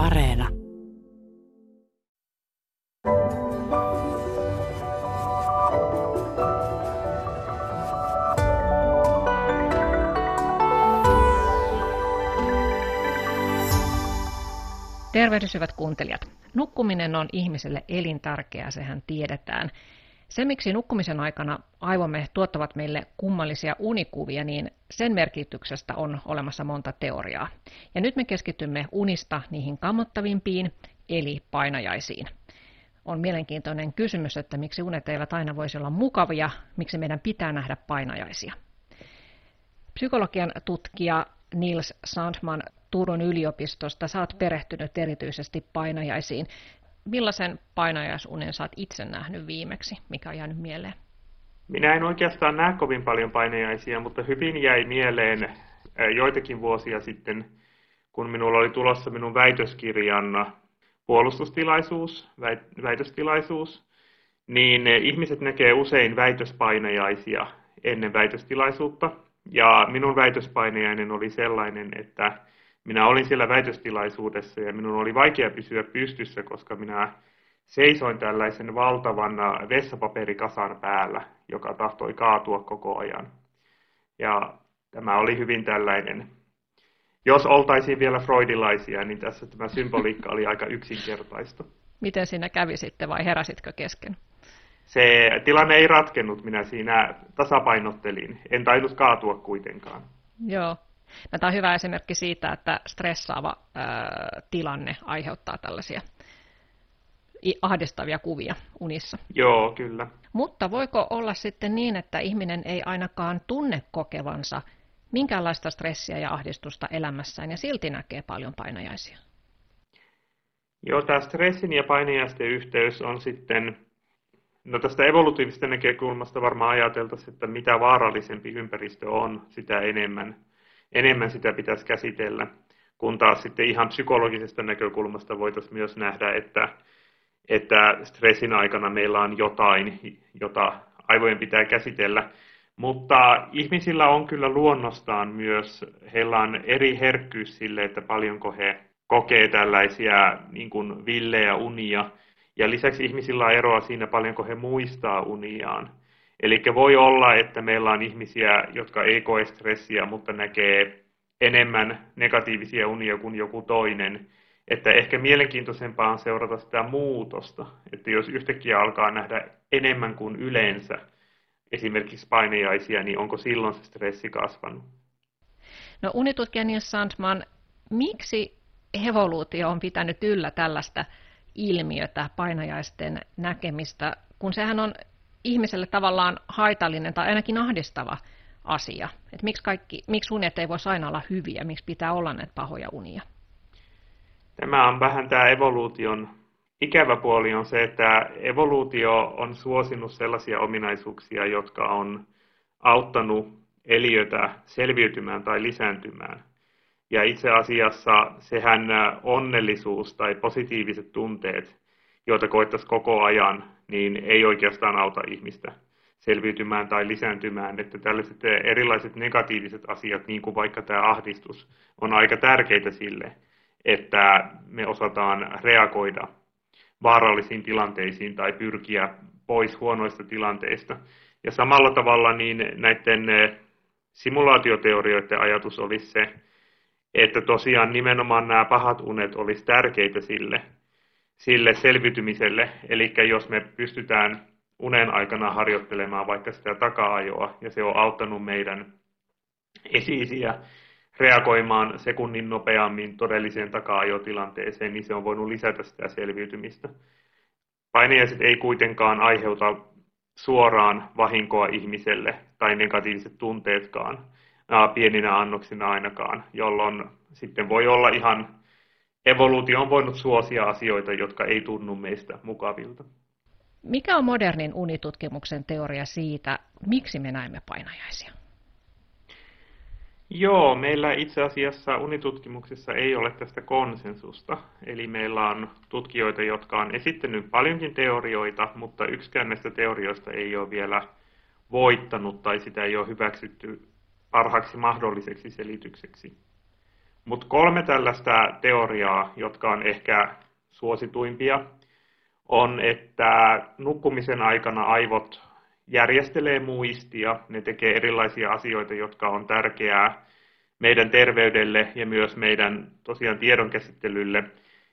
Areena. Tervehdys hyvät kuuntelijat. Nukkuminen on ihmiselle elintärkeää, sehän tiedetään. Se, miksi nukkumisen aikana aivomme tuottavat meille kummallisia unikuvia, niin sen merkityksestä on olemassa monta teoriaa. Ja nyt me keskitymme unista niihin kammottavimpiin, eli painajaisiin. On mielenkiintoinen kysymys, että miksi unet eivät aina voisi olla mukavia, miksi meidän pitää nähdä painajaisia. Psykologian tutkija Nils Sandman Turun yliopistosta. Oot perehtynyt erityisesti painajaisiin. Millaisen painajaisunen oot itse nähnyt viimeksi, mikä on jäänyt mieleen? Minä en oikeastaan näe kovin paljon painajaisia, mutta hyvin jäi mieleen joitakin vuosia sitten, kun minulla oli tulossa minun väitöskirjan puolustustilaisuus, väitöstilaisuus, niin ihmiset näkee usein väitöspainajaisia ennen väitöstilaisuutta. Ja minun väitöspainajainen oli sellainen, että minä olin siellä väitöstilaisuudessa ja minun oli vaikea pysyä pystyssä, koska minä seisoin tällaisen valtavan vessapaperikasan päällä, joka tahtoi kaatua koko ajan. Ja tämä oli hyvin tällainen, jos oltaisiin vielä freudilaisia, niin tässä tämä symboliikka oli aika yksinkertaista. Miten siinä kävi sitten vai heräsitkö kesken? Se tilanne ei ratkennut, minä siinä tasapainottelin. En tainnut kaatua kuitenkaan. Joo, No, tämä on hyvä esimerkki siitä, että stressaava ää, tilanne aiheuttaa tällaisia ahdistavia kuvia unissa. Joo, kyllä. Mutta voiko olla sitten niin, että ihminen ei ainakaan tunne kokevansa minkäänlaista stressiä ja ahdistusta elämässään ja silti näkee paljon painajaisia? Joo, tämä stressin ja painajaisten yhteys on sitten, no tästä evolutiivisesta näkökulmasta varmaan ajateltaisiin, että mitä vaarallisempi ympäristö on, sitä enemmän enemmän sitä pitäisi käsitellä, kun taas sitten ihan psykologisesta näkökulmasta voitaisiin myös nähdä, että, että stressin aikana meillä on jotain, jota aivojen pitää käsitellä. Mutta ihmisillä on kyllä luonnostaan myös, heillä on eri herkkyys sille, että paljonko he kokee tällaisia niin kuin villejä unia. Ja lisäksi ihmisillä on eroa siinä, paljonko he muistaa uniaan. Eli voi olla, että meillä on ihmisiä, jotka ei koe stressiä, mutta näkee enemmän negatiivisia unia kuin joku toinen. Että ehkä mielenkiintoisempaa on seurata sitä muutosta, että jos yhtäkkiä alkaa nähdä enemmän kuin yleensä esimerkiksi painejaisia, niin onko silloin se stressi kasvanut? No unitutkija Nils Sandman, miksi evoluutio on pitänyt yllä tällaista ilmiötä, painajaisten näkemistä, kun sehän on ihmiselle tavallaan haitallinen tai ainakin ahdistava asia. Et miksi, kaikki, miksi unet ei voisi aina olla hyviä, miksi pitää olla näitä pahoja unia? Tämä on vähän tämä evoluution ikävä puoli on se, että evoluutio on suosinut sellaisia ominaisuuksia, jotka on auttanut eliötä selviytymään tai lisääntymään. Ja itse asiassa sehän onnellisuus tai positiiviset tunteet, joita koettaisiin koko ajan, niin ei oikeastaan auta ihmistä selviytymään tai lisääntymään, että tällaiset erilaiset negatiiviset asiat, niin kuin vaikka tämä ahdistus, on aika tärkeitä sille, että me osataan reagoida vaarallisiin tilanteisiin tai pyrkiä pois huonoista tilanteista. Ja samalla tavalla niin näiden simulaatioteorioiden ajatus olisi se, että tosiaan nimenomaan nämä pahat unet olisi tärkeitä sille, sille selviytymiselle. Eli jos me pystytään unen aikana harjoittelemaan vaikka sitä taka-ajoa, ja se on auttanut meidän esiisiä reagoimaan sekunnin nopeammin todelliseen taka-ajotilanteeseen, niin se on voinut lisätä sitä selviytymistä. Painajaiset ei kuitenkaan aiheuta suoraan vahinkoa ihmiselle tai negatiiviset tunteetkaan pieninä annoksina ainakaan, jolloin sitten voi olla ihan, evoluutio on voinut suosia asioita, jotka ei tunnu meistä mukavilta. Mikä on modernin unitutkimuksen teoria siitä, miksi me näemme painajaisia? Joo, meillä itse asiassa unitutkimuksessa ei ole tästä konsensusta. Eli meillä on tutkijoita, jotka on esittänyt paljonkin teorioita, mutta yksikään näistä teorioista ei ole vielä voittanut tai sitä ei ole hyväksytty parhaaksi mahdolliseksi selitykseksi. Mutta kolme tällaista teoriaa, jotka on ehkä suosituimpia, on, että nukkumisen aikana aivot järjestelee muistia, ne tekee erilaisia asioita, jotka on tärkeää meidän terveydelle ja myös meidän tosiaan tiedonkäsittelylle.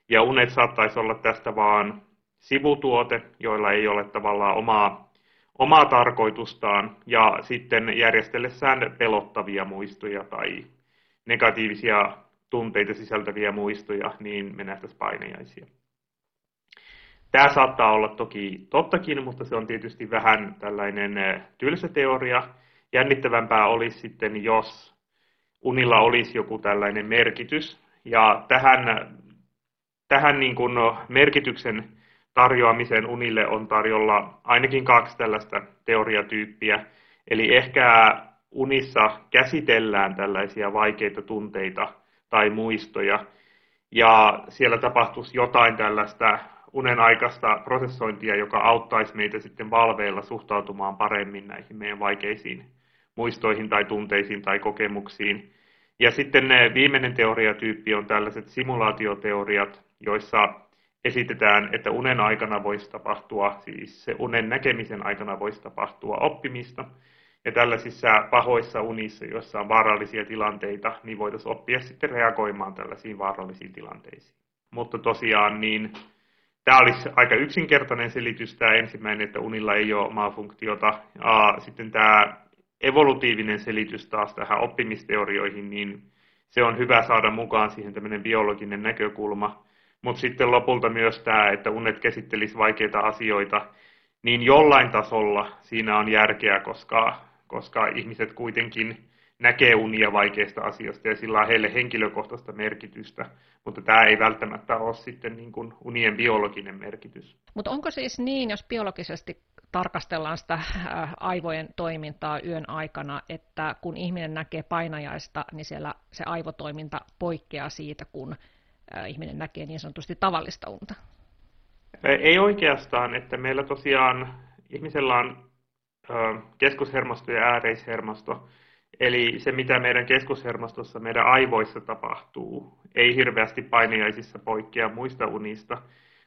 Ja unet saattaisi olla tästä vaan sivutuote, joilla ei ole tavallaan omaa, omaa tarkoitustaan, ja sitten järjestellessään pelottavia muistoja tai negatiivisia tunteita sisältäviä muistoja, niin me nähtäisiin painajaisia. Tämä saattaa olla toki tottakin, mutta se on tietysti vähän tällainen eh, tylsä teoria. Jännittävämpää olisi sitten, jos unilla olisi joku tällainen merkitys. Ja tähän, tähän niin kuin merkityksen tarjoamiseen unille on tarjolla ainakin kaksi tällaista teoriatyyppiä. Eli ehkä unissa käsitellään tällaisia vaikeita tunteita tai muistoja, ja siellä tapahtuisi jotain tällaista unen aikaista prosessointia, joka auttaisi meitä sitten valveilla suhtautumaan paremmin näihin meidän vaikeisiin muistoihin tai tunteisiin tai kokemuksiin. Ja sitten viimeinen teoriatyyppi on tällaiset simulaatioteoriat, joissa esitetään, että unen aikana voisi tapahtua, siis se unen näkemisen aikana voisi tapahtua oppimista. Ja tällaisissa pahoissa unissa, joissa on vaarallisia tilanteita, niin voitaisiin oppia sitten reagoimaan tällaisiin vaarallisiin tilanteisiin. Mutta tosiaan niin Tämä olisi aika yksinkertainen selitys, tämä ensimmäinen, että unilla ei ole omaa funktiota. Ja sitten tämä evolutiivinen selitys taas tähän oppimisteorioihin, niin se on hyvä saada mukaan siihen tämmöinen biologinen näkökulma. Mutta sitten lopulta myös tämä, että unet käsittelisi vaikeita asioita, niin jollain tasolla siinä on järkeä, koska, koska ihmiset kuitenkin näkee unia vaikeista asioista ja sillä on heille henkilökohtaista merkitystä, mutta tämä ei välttämättä ole sitten niin kuin unien biologinen merkitys. Mutta onko siis niin, jos biologisesti tarkastellaan sitä äh, aivojen toimintaa yön aikana, että kun ihminen näkee painajaista, niin siellä se aivotoiminta poikkeaa siitä, kun äh, ihminen näkee niin sanotusti tavallista unta? Ei oikeastaan, että meillä tosiaan ihmisellä on keskushermosto ja ääreishermosto, Eli se, mitä meidän keskushermostossa, meidän aivoissa tapahtuu, ei hirveästi painajaisissa poikkea muista unista,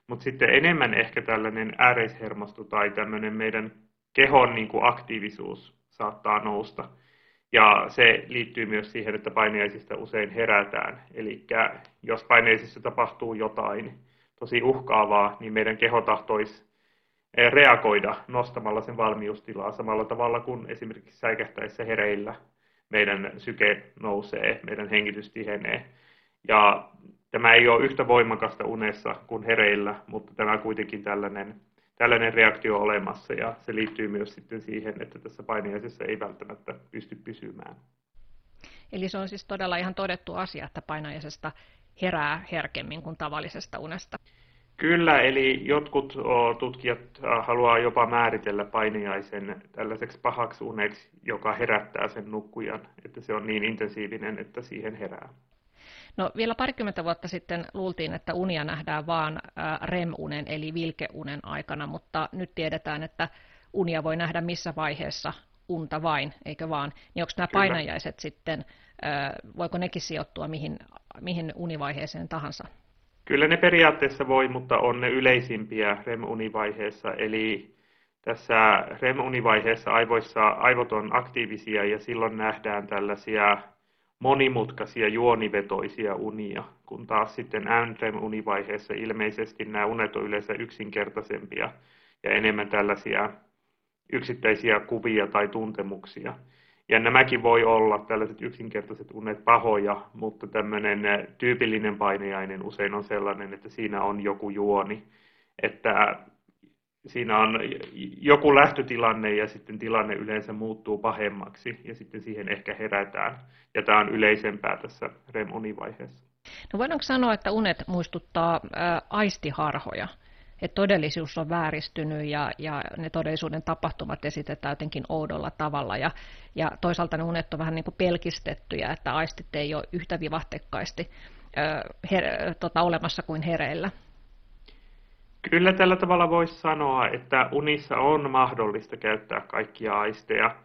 mutta sitten enemmän ehkä tällainen ääreishermosto tai tämmöinen meidän kehon niin kuin aktiivisuus saattaa nousta. Ja se liittyy myös siihen, että painajaisista usein herätään. Eli jos painajaisissa tapahtuu jotain tosi uhkaavaa, niin meidän keho tahtoisi reagoida nostamalla sen valmiustilaa samalla tavalla kuin esimerkiksi säikähtäessä hereillä meidän syke nousee, meidän hengitys tihenee. Ja tämä ei ole yhtä voimakasta unessa kuin hereillä, mutta tämä kuitenkin tällainen, tällainen reaktio olemassa ja se liittyy myös sitten siihen, että tässä painajaisessa ei välttämättä pysty pysymään. Eli se on siis todella ihan todettu asia, että painajaisesta herää herkemmin kuin tavallisesta unesta. Kyllä, eli jotkut tutkijat haluaa jopa määritellä painajaisen tällaiseksi pahaksi uneksi, joka herättää sen nukkujan, että se on niin intensiivinen, että siihen herää. No vielä parikymmentä vuotta sitten luultiin, että unia nähdään vain REM-unen eli vilkeunen aikana, mutta nyt tiedetään, että unia voi nähdä missä vaiheessa unta vain, eikö vaan? Niin onko nämä Kyllä. painajaiset sitten, voiko nekin sijoittua mihin, mihin univaiheeseen tahansa? Kyllä ne periaatteessa voi, mutta on ne yleisimpiä REM-univaiheessa. Eli tässä REM-univaiheessa aivoissa aivot on aktiivisia ja silloin nähdään tällaisia monimutkaisia juonivetoisia unia, kun taas sitten NREM-univaiheessa ilmeisesti nämä unet on yleensä yksinkertaisempia ja enemmän tällaisia yksittäisiä kuvia tai tuntemuksia. Ja nämäkin voi olla tällaiset yksinkertaiset unet pahoja, mutta tämmöinen tyypillinen painejainen usein on sellainen, että siinä on joku juoni, että siinä on joku lähtötilanne ja sitten tilanne yleensä muuttuu pahemmaksi ja sitten siihen ehkä herätään. Ja tämä on yleisempää tässä REM-univaiheessa. No voidaanko sanoa, että unet muistuttaa ää, aistiharhoja? Että todellisuus on vääristynyt ja, ja ne todellisuuden tapahtumat esitetään jotenkin oudolla tavalla. Ja, ja toisaalta ne unet on vähän niin kuin pelkistettyjä, että aistit ei ole yhtä vivahtekkaasti tota, olemassa kuin hereillä. Kyllä tällä tavalla voisi sanoa, että unissa on mahdollista käyttää kaikkia aisteja,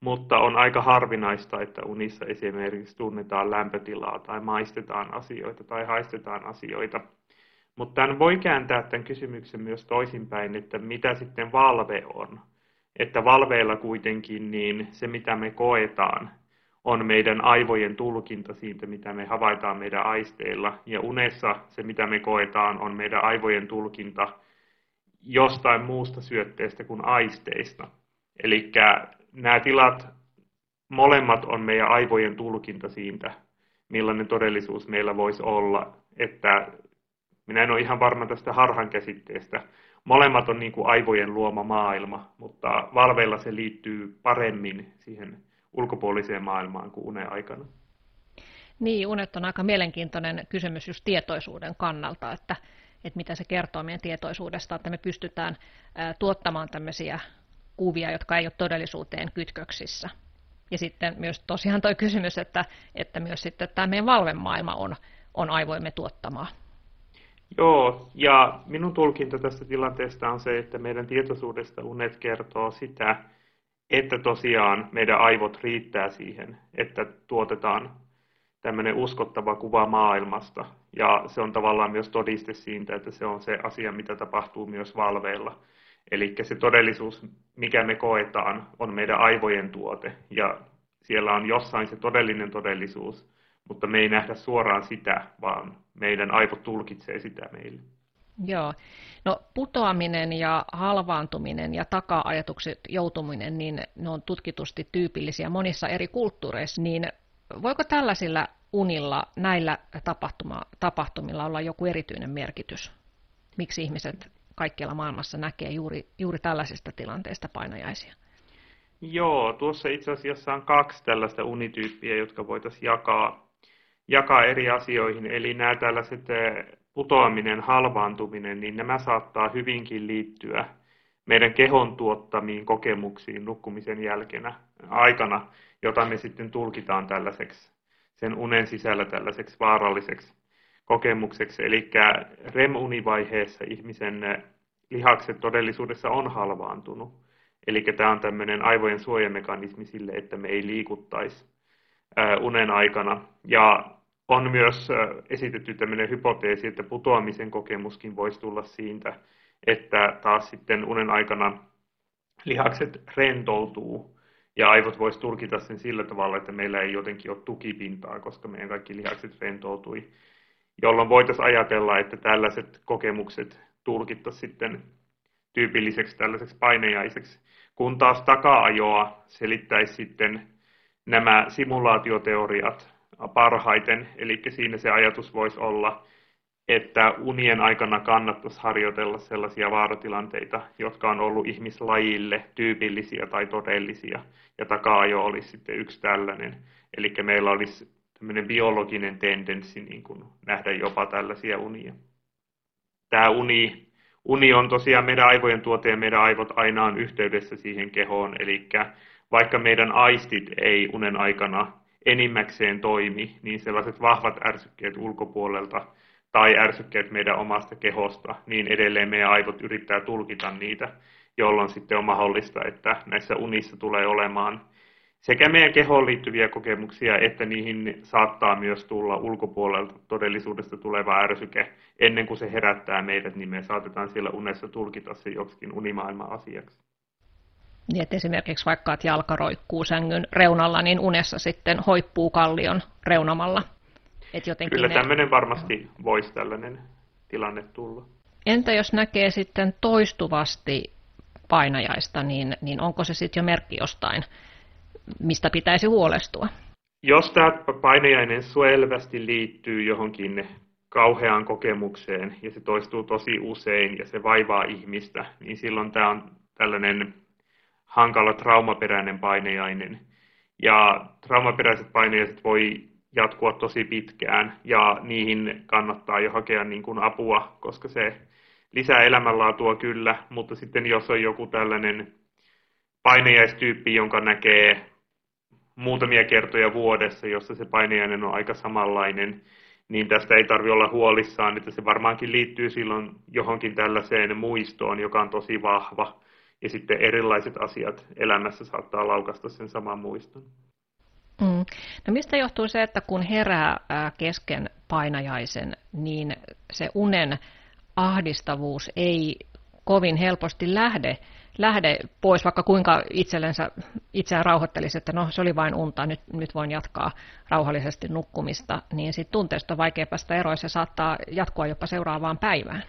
mutta on aika harvinaista, että unissa esimerkiksi tunnetaan lämpötilaa tai maistetaan asioita tai haistetaan asioita. Mutta tämän voi kääntää tämän kysymyksen myös toisinpäin, että mitä sitten valve on. Että valveilla kuitenkin niin se, mitä me koetaan, on meidän aivojen tulkinta siitä, mitä me havaitaan meidän aisteilla. Ja unessa se, mitä me koetaan, on meidän aivojen tulkinta jostain muusta syötteestä kuin aisteista. Eli nämä tilat molemmat on meidän aivojen tulkinta siitä, millainen todellisuus meillä voisi olla. Että minä en ole ihan varma tästä harhan käsitteestä. Molemmat on niin kuin aivojen luoma maailma, mutta valveilla se liittyy paremmin siihen ulkopuoliseen maailmaan kuin unen aikana. Niin, unet on aika mielenkiintoinen kysymys just tietoisuuden kannalta, että, että mitä se kertoo meidän tietoisuudesta, että me pystytään tuottamaan tämmöisiä kuvia, jotka ei ole todellisuuteen kytköksissä. Ja sitten myös tosiaan tuo kysymys, että, että myös sitten tämä meidän valvemaailma on, on aivoimme tuottamaa. Joo, ja minun tulkinta tästä tilanteesta on se, että meidän tietoisuudesta unet kertoo sitä, että tosiaan meidän aivot riittää siihen, että tuotetaan tämmöinen uskottava kuva maailmasta. Ja se on tavallaan myös todiste siitä, että se on se asia, mitä tapahtuu myös valveilla. Eli se todellisuus, mikä me koetaan, on meidän aivojen tuote. Ja siellä on jossain se todellinen todellisuus, mutta me ei nähdä suoraan sitä, vaan meidän aivot tulkitsee sitä meille. Joo. No putoaminen ja halvaantuminen ja taka-ajatukset joutuminen, niin ne on tutkitusti tyypillisiä monissa eri kulttuureissa, niin voiko tällaisilla unilla, näillä tapahtuma, tapahtumilla olla joku erityinen merkitys? Miksi ihmiset kaikkialla maailmassa näkee juuri, juuri tällaisista tilanteista painajaisia? Joo, tuossa itse asiassa on kaksi tällaista unityyppiä, jotka voitaisiin jakaa, jakaa eri asioihin. Eli nämä tällaiset putoaminen, halvaantuminen, niin nämä saattaa hyvinkin liittyä meidän kehon tuottamiin kokemuksiin nukkumisen jälkeenä aikana, jota me sitten tulkitaan tällaiseksi sen unen sisällä tällaiseksi vaaralliseksi kokemukseksi. Eli REM-univaiheessa ihmisen lihakset todellisuudessa on halvaantunut. Eli tämä on tämmöinen aivojen suojamekanismi sille, että me ei liikuttaisi unen aikana. Ja on myös esitetty tämmöinen hypoteesi, että putoamisen kokemuskin voisi tulla siitä, että taas sitten unen aikana lihakset rentoutuu ja aivot voisi tulkita sen sillä tavalla, että meillä ei jotenkin ole tukipintaa, koska meidän kaikki lihakset rentoutui, jolloin voitaisiin ajatella, että tällaiset kokemukset tulkittaisiin sitten tyypilliseksi tällaiseksi painejaiseksi, kun taas taka-ajoa selittäisi sitten nämä simulaatioteoriat, parhaiten. Eli siinä se ajatus voisi olla, että unien aikana kannattaisi harjoitella sellaisia vaaratilanteita, jotka on ollut ihmislajille tyypillisiä tai todellisia. Ja takaa-ajo olisi sitten yksi tällainen. Eli meillä olisi tämmöinen biologinen tendenssi niin kuin nähdä jopa tällaisia unia. Tämä uni, uni on tosiaan meidän aivojen tuote ja meidän aivot aina on yhteydessä siihen kehoon. Eli vaikka meidän aistit ei unen aikana enimmäkseen toimi, niin sellaiset vahvat ärsykkeet ulkopuolelta tai ärsykkeet meidän omasta kehosta, niin edelleen meidän aivot yrittää tulkita niitä, jolloin sitten on mahdollista, että näissä unissa tulee olemaan sekä meidän kehoon liittyviä kokemuksia, että niihin saattaa myös tulla ulkopuolelta todellisuudesta tuleva ärsyke. Ennen kuin se herättää meidät, niin me saatetaan siellä unessa tulkita se joksikin unimaailman asiaksi. Niin, että esimerkiksi vaikka, että jalka roikkuu sängyn reunalla, niin unessa sitten hoippuu kallion reunamalla. Et jotenkin Kyllä ne... tämmöinen varmasti voisi tällainen tilanne tulla. Entä jos näkee sitten toistuvasti painajaista, niin, niin onko se sitten jo merkki jostain, mistä pitäisi huolestua? Jos tämä painajainen selvästi liittyy johonkin kauheaan kokemukseen ja se toistuu tosi usein ja se vaivaa ihmistä, niin silloin tämä on tällainen hankala traumaperäinen painejainen. Ja traumaperäiset painejaiset voi jatkua tosi pitkään ja niihin kannattaa jo hakea niin kuin apua, koska se lisää elämänlaatua kyllä, mutta sitten jos on joku tällainen painejaistyyppi, jonka näkee muutamia kertoja vuodessa, jossa se painejainen on aika samanlainen, niin tästä ei tarvi olla huolissaan, että se varmaankin liittyy silloin johonkin tällaiseen muistoon, joka on tosi vahva ja sitten erilaiset asiat elämässä saattaa laukasta sen saman muiston. Mm. No mistä johtuu se, että kun herää kesken painajaisen, niin se unen ahdistavuus ei kovin helposti lähde, lähde pois, vaikka kuinka itsellensä, itseään rauhoittelisi, että no se oli vain unta, nyt, nyt voin jatkaa rauhallisesti nukkumista, niin sitten tunteesta on vaikea päästä eroon, se saattaa jatkua jopa seuraavaan päivään.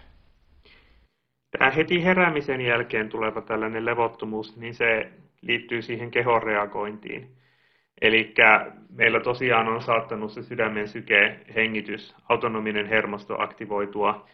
Tämä heti heräämisen jälkeen tuleva tällainen levottomuus, niin se liittyy siihen kehon reagointiin. Eli meillä tosiaan on saattanut se sydämen syke, hengitys, autonominen hermosto aktivoitua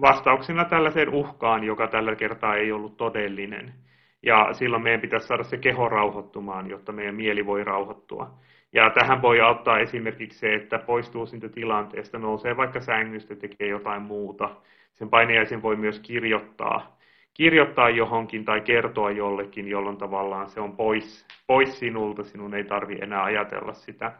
vastauksena tällaiseen uhkaan, joka tällä kertaa ei ollut todellinen. Ja silloin meidän pitäisi saada se keho rauhoittumaan, jotta meidän mieli voi rauhoittua. Ja tähän voi auttaa esimerkiksi se, että poistuu siitä tilanteesta, nousee vaikka sängystä, tekee jotain muuta. Sen painajaisen voi myös kirjoittaa, kirjoittaa johonkin tai kertoa jollekin, jolloin tavallaan se on pois, pois sinulta, sinun ei tarvi enää ajatella sitä.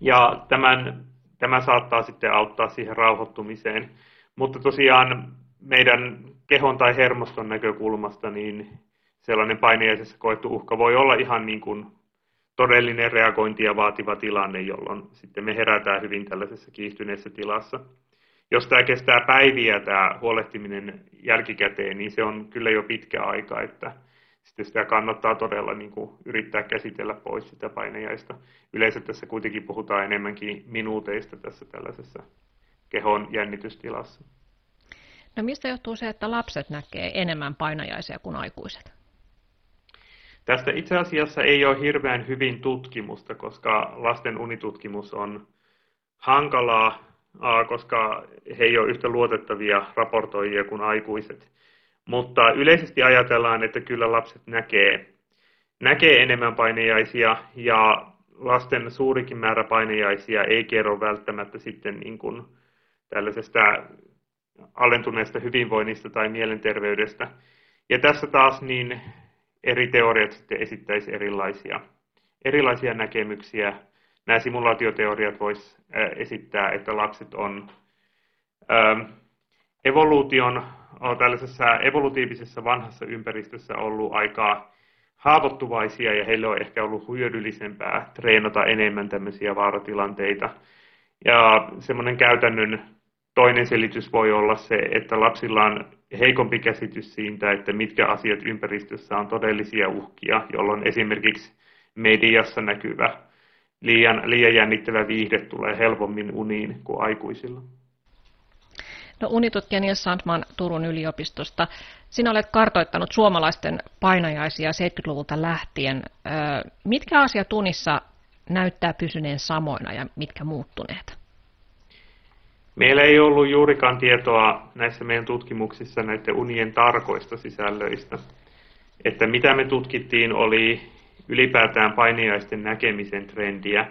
Ja tämän, tämä saattaa sitten auttaa siihen rauhoittumiseen. Mutta tosiaan meidän kehon tai hermoston näkökulmasta niin sellainen paineisessa koettu uhka voi olla ihan niin kuin todellinen reagointia vaativa tilanne, jolloin sitten me herätään hyvin tällaisessa kiihtyneessä tilassa. Jos tämä kestää päiviä, tämä huolehtiminen jälkikäteen, niin se on kyllä jo pitkä aika, että sitten sitä kannattaa todella niin kuin yrittää käsitellä pois sitä painejaista. Yleensä tässä kuitenkin puhutaan enemmänkin minuuteista tässä tällaisessa kehon jännitystilassa. No mistä johtuu se, että lapset näkee enemmän painajaisia kuin aikuiset? Tästä itse asiassa ei ole hirveän hyvin tutkimusta, koska lasten unitutkimus on hankalaa, koska he ei ole yhtä luotettavia raportoijia kuin aikuiset. Mutta yleisesti ajatellaan, että kyllä lapset näkee, näkee enemmän painejaisia ja lasten suurikin määrä painejaisia ei kerro välttämättä sitten niin kuin tällaisesta alentuneesta hyvinvoinnista tai mielenterveydestä. Ja tässä taas niin eri teoriat sitten esittäisi erilaisia, erilaisia näkemyksiä. Nämä simulaatioteoriat vois esittää, että lapset on evoluution, on tällaisessa evolutiivisessa vanhassa ympäristössä ollut aika haavoittuvaisia ja heille on ehkä ollut hyödyllisempää treenata enemmän tämmöisiä vaaratilanteita. Ja semmoinen käytännön Toinen selitys voi olla se, että lapsilla on heikompi käsitys siitä, että mitkä asiat ympäristössä on todellisia uhkia, jolloin esimerkiksi mediassa näkyvä liian, liian jännittävä viihde tulee helpommin uniin kuin aikuisilla. No, unitutkija Nils Sandman Turun yliopistosta. Sinä olet kartoittanut suomalaisten painajaisia 70-luvulta lähtien. Mitkä asiat unissa näyttää pysyneen samoina ja mitkä muuttuneet? Meillä ei ollut juurikaan tietoa näissä meidän tutkimuksissa näiden unien tarkoista sisällöistä. Että mitä me tutkittiin oli ylipäätään painiaisten näkemisen trendiä.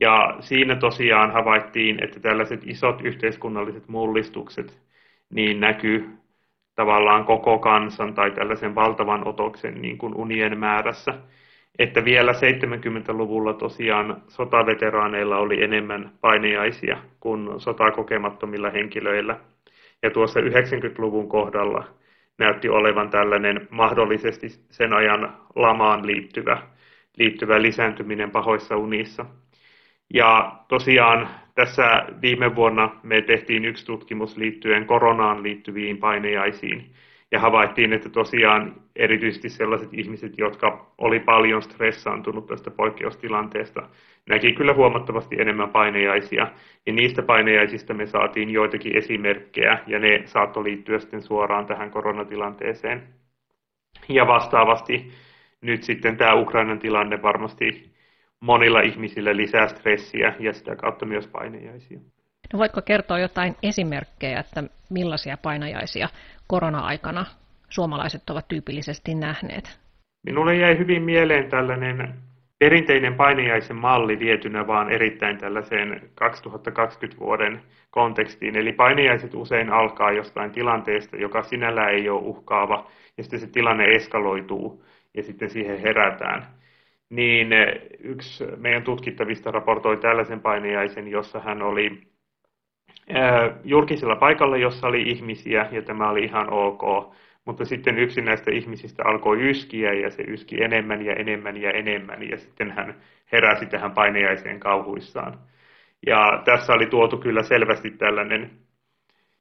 Ja siinä tosiaan havaittiin, että tällaiset isot yhteiskunnalliset mullistukset niin näkyy tavallaan koko kansan tai tällaisen valtavan otoksen niin kuin unien määrässä että vielä 70-luvulla tosiaan sotaveteraaneilla oli enemmän painiaisia kuin sotakokemattomilla henkilöillä. Ja tuossa 90-luvun kohdalla näytti olevan tällainen mahdollisesti sen ajan lamaan liittyvä, liittyvä lisääntyminen pahoissa unissa. Ja tosiaan tässä viime vuonna me tehtiin yksi tutkimus liittyen koronaan liittyviin painejaisiin, ja havaittiin, että tosiaan erityisesti sellaiset ihmiset, jotka oli paljon stressaantunut tästä poikkeustilanteesta, näki kyllä huomattavasti enemmän painejaisia. Ja niistä painejaisista me saatiin joitakin esimerkkejä, ja ne saattoi liittyä sitten suoraan tähän koronatilanteeseen. Ja vastaavasti nyt sitten tämä Ukrainan tilanne varmasti monilla ihmisillä lisää stressiä ja sitä kautta myös painejaisia. No voitko kertoa jotain esimerkkejä, että millaisia painajaisia korona-aikana suomalaiset ovat tyypillisesti nähneet? Minulle jäi hyvin mieleen tällainen perinteinen painajaisen malli vietynä vaan erittäin tällaiseen 2020 vuoden kontekstiin. Eli painajaiset usein alkaa jostain tilanteesta, joka sinällä ei ole uhkaava, ja sitten se tilanne eskaloituu, ja sitten siihen herätään. Niin yksi meidän tutkittavista raportoi tällaisen painajaisen, jossa hän oli julkisella paikalla, jossa oli ihmisiä, ja tämä oli ihan ok, mutta sitten yksi näistä ihmisistä alkoi yskiä ja se yski enemmän ja enemmän ja enemmän ja sitten hän heräsi tähän painajaiseen kauhuissaan. Ja tässä oli tuotu kyllä selvästi tällainen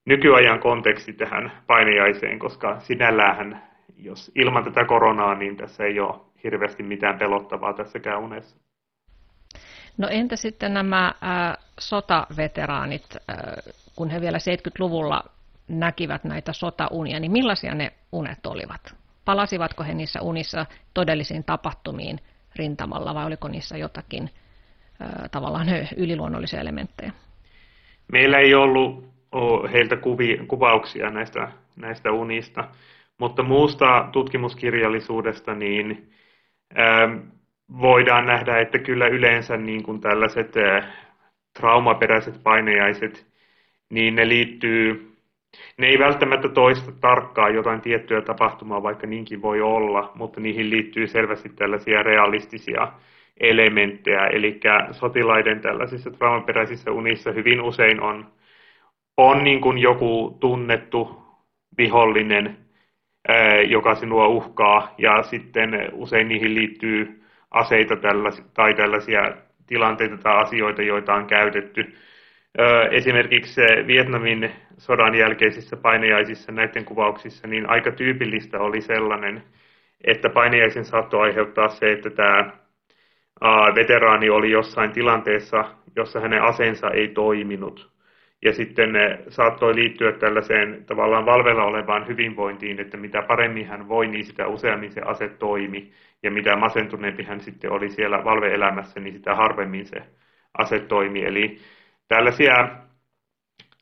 nykyajan konteksti tähän painajaiseen, koska sinällään, jos ilman tätä koronaa, niin tässä ei ole hirveästi mitään pelottavaa tässäkään unessa. No entä sitten nämä äh, sotaveteraanit, äh, kun he vielä 70-luvulla näkivät näitä sotaunia, niin millaisia ne unet olivat? Palasivatko he niissä unissa todellisiin tapahtumiin rintamalla vai oliko niissä jotakin äh, tavallaan yliluonnollisia elementtejä? Meillä ei ollut heiltä kuvi, kuvauksia näistä, näistä unista, mutta muusta tutkimuskirjallisuudesta niin ähm, voidaan nähdä, että kyllä yleensä niin kuin tällaiset äh, traumaperäiset painajaiset, niin ne liittyy, ne ei välttämättä toista tarkkaan jotain tiettyä tapahtumaa, vaikka niinkin voi olla, mutta niihin liittyy selvästi tällaisia realistisia elementtejä, eli sotilaiden tällaisissa traumaperäisissä unissa hyvin usein on, on niin kuin joku tunnettu vihollinen, joka sinua uhkaa, ja sitten usein niihin liittyy aseita tai tällaisia tilanteita tai asioita, joita on käytetty. Esimerkiksi Vietnamin sodan jälkeisissä painajaisissa näiden kuvauksissa, niin aika tyypillistä oli sellainen, että painajaisen saattoi aiheuttaa se, että tämä veteraani oli jossain tilanteessa, jossa hänen aseensa ei toiminut. Ja sitten ne saattoi liittyä tällaiseen tavallaan valvella olevaan hyvinvointiin, että mitä paremmin hän voi, niin sitä useammin se ase toimi. Ja mitä masentuneempi hän sitten oli siellä valveelämässä, niin sitä harvemmin se ase toimi. Eli tällaisia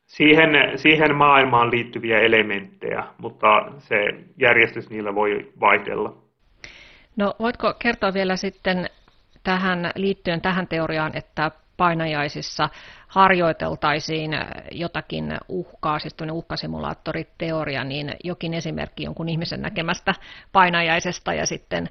siihen, siihen maailmaan liittyviä elementtejä, mutta se järjestys niillä voi vaihdella. No voitko kertoa vielä sitten tähän liittyen tähän teoriaan, että painajaisissa harjoiteltaisiin jotakin uhkaa, siis uhkasimulaattoriteoria, niin jokin esimerkki jonkun ihmisen näkemästä painajaisesta ja sitten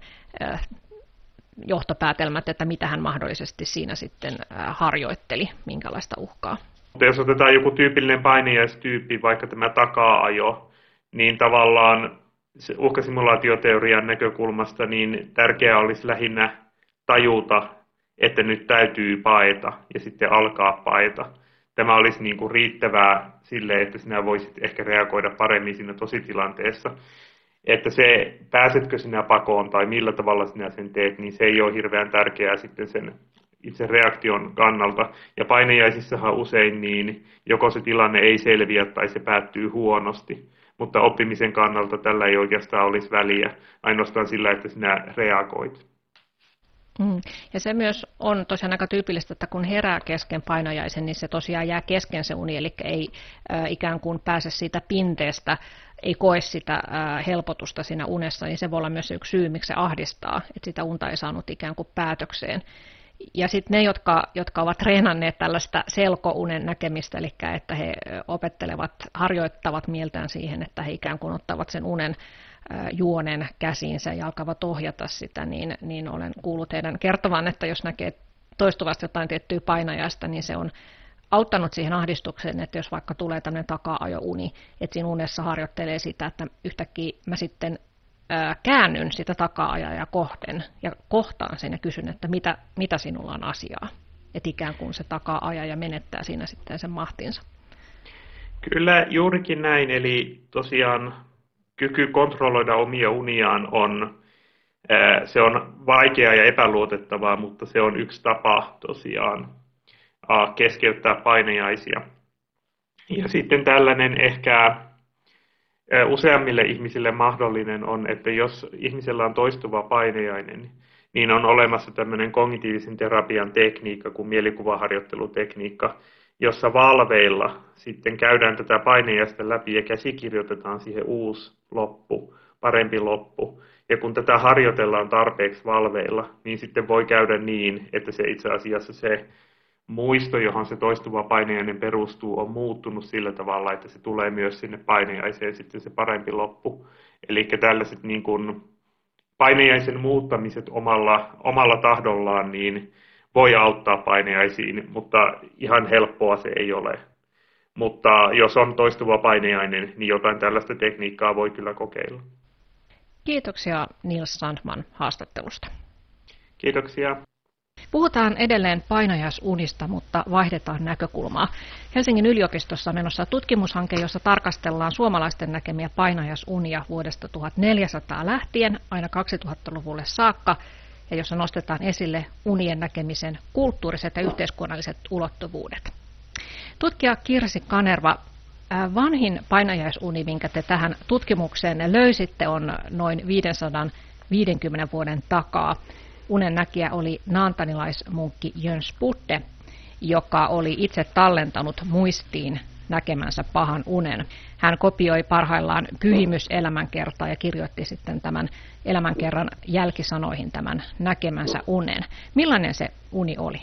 johtopäätelmät, että mitä hän mahdollisesti siinä sitten harjoitteli, minkälaista uhkaa. Jos otetaan joku tyypillinen painajaistyyppi, vaikka tämä takaa-ajo, niin tavallaan se uhkasimulaatioteorian näkökulmasta niin tärkeää olisi lähinnä tajuta, että nyt täytyy paeta ja sitten alkaa paeta. Tämä olisi niin kuin riittävää sille, että sinä voisit ehkä reagoida paremmin siinä tositilanteessa. Että se, pääsetkö sinä pakoon tai millä tavalla sinä sen teet, niin se ei ole hirveän tärkeää sitten sen itse reaktion kannalta. Ja painejaisissahan usein niin joko se tilanne ei selviä tai se päättyy huonosti. Mutta oppimisen kannalta tällä ei oikeastaan olisi väliä, ainoastaan sillä, että sinä reagoit. Mm. Ja se myös on tosiaan aika tyypillistä, että kun herää kesken painajaisen, niin se tosiaan jää kesken se uni, eli ei äh, ikään kuin pääse siitä pinteestä, ei koe sitä äh, helpotusta siinä unessa, niin se voi olla myös yksi syy, miksi se ahdistaa, että sitä unta ei saanut ikään kuin päätökseen. Ja sitten ne, jotka, jotka ovat treenanneet tällaista selkounen näkemistä, eli että he opettelevat, harjoittavat mieltään siihen, että he ikään kuin ottavat sen unen juonen käsiinsä ja alkavat ohjata sitä, niin, niin olen kuullut heidän kertovan, että jos näkee toistuvasti jotain tiettyä painajasta, niin se on auttanut siihen ahdistukseen, että jos vaikka tulee tämmöinen taka-ajo-uni, että siinä unessa harjoittelee sitä, että yhtäkkiä mä sitten ää, käännyn sitä taka-ajaa kohden ja kohtaan sen ja kysyn, että mitä, mitä sinulla on asiaa. Että ikään kuin se taka-ajaja menettää siinä sitten sen mahtinsa. Kyllä juurikin näin, eli tosiaan kyky kontrolloida omia uniaan on, se on vaikeaa ja epäluotettavaa, mutta se on yksi tapa tosiaan keskeyttää painejaisia. Ja sitten tällainen ehkä useammille ihmisille mahdollinen on, että jos ihmisellä on toistuva painejainen, niin on olemassa tämmöinen kognitiivisen terapian tekniikka kuin mielikuvaharjoittelutekniikka, jossa valveilla sitten käydään tätä painejästä läpi ja käsikirjoitetaan siihen uusi loppu, parempi loppu. Ja kun tätä harjoitellaan tarpeeksi valveilla, niin sitten voi käydä niin, että se itse asiassa se muisto, johon se toistuva painejainen perustuu, on muuttunut sillä tavalla, että se tulee myös sinne painejaiseen sitten se parempi loppu. Eli tällaiset niin kuin painejaisen muuttamiset omalla, omalla tahdollaan, niin voi auttaa paineaisiin, mutta ihan helppoa se ei ole. mutta jos on toistuva paineainen, niin jotain tällaista tekniikkaa voi kyllä kokeilla. Kiitoksia Nils Sandman haastattelusta. Kiitoksia. Puhutaan edelleen painajaisunista, mutta vaihdetaan näkökulmaa. Helsingin yliopistossa on menossa tutkimushanke, jossa tarkastellaan suomalaisten näkemiä painajasunia vuodesta 1400 lähtien aina 2000-luvulle saakka, ja jossa nostetaan esille unien näkemisen kulttuuriset ja yhteiskunnalliset ulottuvuudet. Tutkija Kirsi Kanerva, vanhin painajaisuni, minkä te tähän tutkimukseen löysitte, on noin 550 vuoden takaa unen näkijä oli naantanilaismunkki Jöns Putte, joka oli itse tallentanut muistiin näkemänsä pahan unen. Hän kopioi parhaillaan pyhimyselämänkertaa ja kirjoitti sitten tämän elämänkerran jälkisanoihin tämän näkemänsä unen. Millainen se uni oli?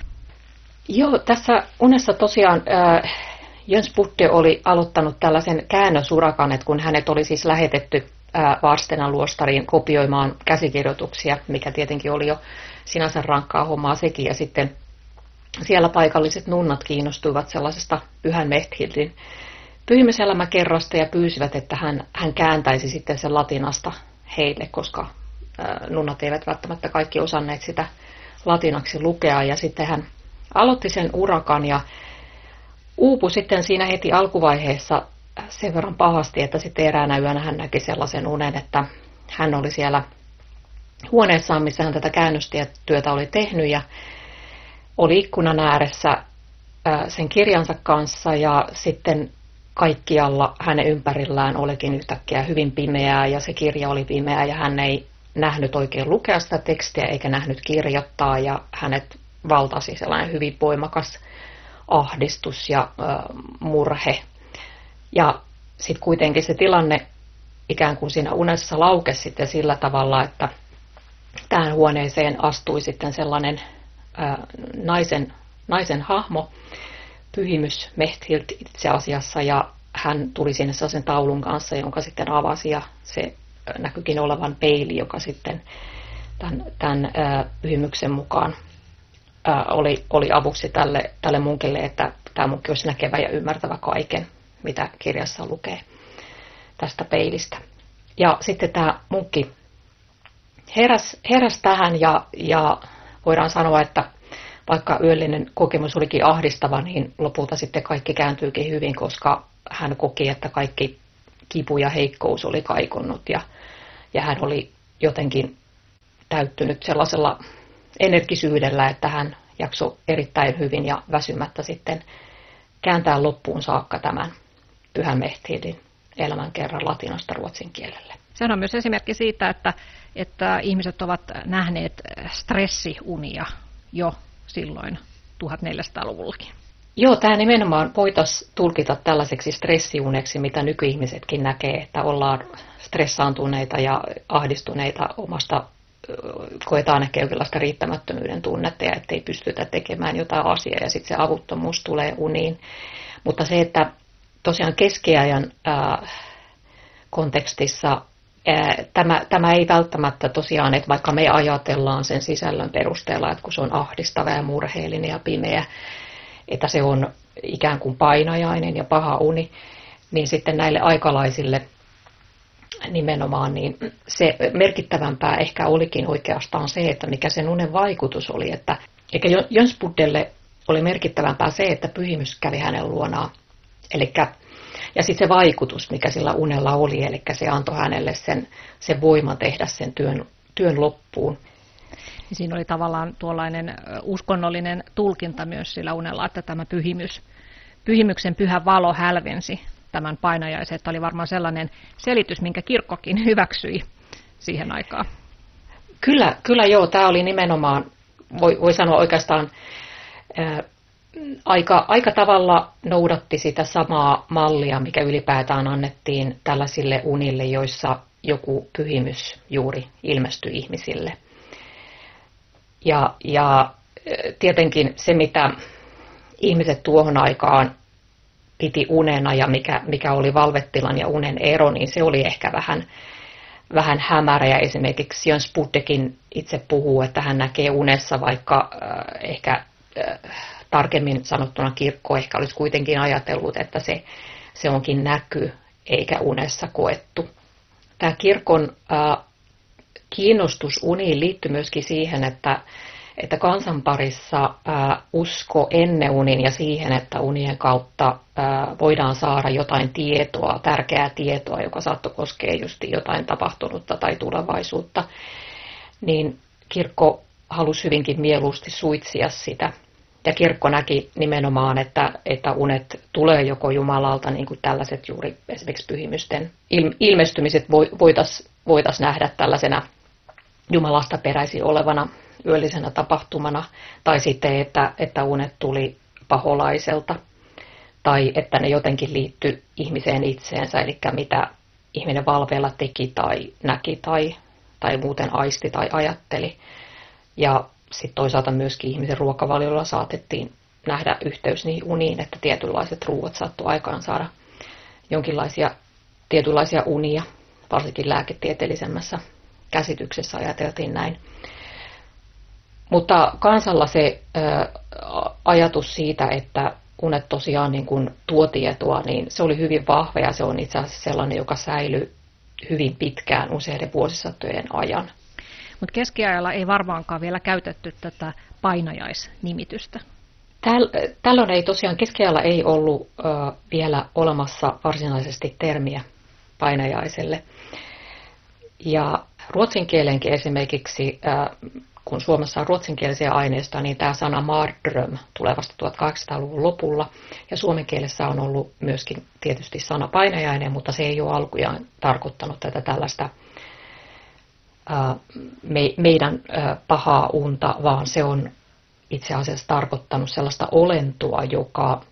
Joo, tässä unessa tosiaan äh, Jöns Putte oli aloittanut tällaisen käännösurakan, että kun hänet oli siis lähetetty Varstenan luostariin kopioimaan käsikirjoituksia, mikä tietenkin oli jo sinänsä rankkaa hommaa sekin. Ja sitten siellä paikalliset nunnat kiinnostuivat sellaisesta Pyhän Mehthildin pyhimyselämäkerrasta ja pyysivät, että hän, hän kääntäisi sitten sen latinasta heille, koska nunnat eivät välttämättä kaikki osanneet sitä latinaksi lukea. Ja sitten hän aloitti sen urakan ja uupui sitten siinä heti alkuvaiheessa sen verran pahasti, että sitten eräänä yönä hän näki sellaisen unen, että hän oli siellä huoneessaan, missä hän tätä käännöstyötä oli tehnyt ja oli ikkunan ääressä sen kirjansa kanssa ja sitten kaikkialla hänen ympärillään olikin yhtäkkiä hyvin pimeää ja se kirja oli pimeä ja hän ei nähnyt oikein lukea sitä tekstiä eikä nähnyt kirjoittaa ja hänet valtasi sellainen hyvin voimakas ahdistus ja murhe. Ja sitten kuitenkin se tilanne ikään kuin siinä unessa laukesi sitten sillä tavalla, että tähän huoneeseen astui sitten sellainen naisen, naisen hahmo, pyhimys Mehthild itse asiassa, ja hän tuli sinne sellaisen taulun kanssa, jonka sitten avasi, ja se näkyykin olevan peili, joka sitten tämän, tämän pyhimyksen mukaan oli, oli avuksi tälle, tälle munkille, että tämä munkki olisi näkevä ja ymmärtävä kaiken mitä kirjassa lukee tästä peilistä. Ja sitten tämä munkki heräs, heräs tähän ja, ja voidaan sanoa, että vaikka yöllinen kokemus olikin ahdistava, niin lopulta sitten kaikki kääntyykin hyvin, koska hän koki, että kaikki kipu ja heikkous oli kaikonnut ja, ja hän oli jotenkin täyttynyt sellaisella energisyydellä, että hän jaksoi erittäin hyvin ja väsymättä sitten kääntää loppuun saakka tämän Pyhän Mehthiidin elämän kerran latinasta ruotsin kielelle. Se on myös esimerkki siitä, että, että ihmiset ovat nähneet stressiunia jo silloin 1400-luvullakin. Joo, tämä nimenomaan voitaisiin tulkita tällaiseksi stressiuneksi, mitä nykyihmisetkin näkee, että ollaan stressaantuneita ja ahdistuneita omasta, koetaan ehkä jonkinlaista riittämättömyyden tunnetta ja ettei pystytä tekemään jotain asiaa ja sitten se avuttomuus tulee uniin. Mutta se, että tosiaan keskiajan kontekstissa tämä, tämä ei välttämättä tosiaan, että vaikka me ajatellaan sen sisällön perusteella, että kun se on ahdistava ja murheellinen ja pimeä, että se on ikään kuin painajainen ja paha uni, niin sitten näille aikalaisille nimenomaan, niin se merkittävämpää ehkä olikin oikeastaan se, että mikä sen unen vaikutus oli. Että, eikä Jönsbuddelle oli merkittävämpää se, että pyhimys kävi hänen luonaan Elikkä, ja sitten se vaikutus, mikä sillä unella oli, eli se antoi hänelle sen, sen voiman tehdä sen työn, työn loppuun. Siinä oli tavallaan tuollainen uskonnollinen tulkinta myös sillä unella, että tämä pyhimys, pyhimyksen pyhä valo hälvensi tämän painajaisen. Että oli varmaan sellainen selitys, minkä kirkkokin hyväksyi siihen aikaan. Kyllä, kyllä joo. Tämä oli nimenomaan, voi, voi sanoa oikeastaan aika, aika tavalla noudatti sitä samaa mallia, mikä ylipäätään annettiin tällaisille unille, joissa joku pyhimys juuri ilmestyi ihmisille. Ja, ja tietenkin se, mitä ihmiset tuohon aikaan piti unena ja mikä, mikä oli valvettilan ja unen ero, niin se oli ehkä vähän, vähän hämärä. Ja esimerkiksi Jöns Buddekin itse puhuu, että hän näkee unessa vaikka äh, ehkä tarkemmin sanottuna kirkko ehkä olisi kuitenkin ajatellut, että se, se onkin näky eikä unessa koettu. Tämä kirkon kiinnostus uniin liittyy myöskin siihen, että, että kansan parissa usko ennen unin ja siihen, että unien kautta voidaan saada jotain tietoa, tärkeää tietoa, joka saattoi koskea just jotain tapahtunutta tai tulevaisuutta, niin kirkko halusi hyvinkin mieluusti suitsia sitä. Ja kirkko näki nimenomaan, että, että unet tulee joko Jumalalta, niin kuin tällaiset juuri esimerkiksi pyhimysten ilmestymiset voitaisiin voitais nähdä tällaisena Jumalasta peräisin olevana yöllisenä tapahtumana, tai sitten, että, että unet tuli paholaiselta, tai että ne jotenkin liittyy ihmiseen itseensä, eli mitä ihminen valveella teki tai näki tai, tai muuten aisti tai ajatteli. Ja sitten toisaalta myöskin ihmisen ruokavaliolla saatettiin nähdä yhteys niihin uniin, että tietynlaiset ruuat saattu aikaan saada jonkinlaisia tietynlaisia unia, varsinkin lääketieteellisemmässä käsityksessä ajateltiin näin. Mutta kansalla se ajatus siitä, että unet tosiaan niin kuin tuo tietoa, niin se oli hyvin vahva ja se on itse asiassa sellainen, joka säilyy hyvin pitkään useiden vuosisatojen ajan. Mutta keskiajalla ei varmaankaan vielä käytetty tätä painajaisnimitystä. Täl, tällöin ei tosiaan keskiajalla ei ollut ö, vielä olemassa varsinaisesti termiä painajaiselle. Ja ruotsin kielenkin esimerkiksi, ö, kun Suomessa on ruotsinkielisiä aineistoja, niin tämä sana mardröm tulee vasta 1800-luvun lopulla. Ja suomen kielessä on ollut myöskin tietysti sana painajainen, mutta se ei ole alkujaan tarkoittanut tätä tällaista me, meidän pahaa unta, vaan se on itse asiassa tarkoittanut sellaista olentoa, joka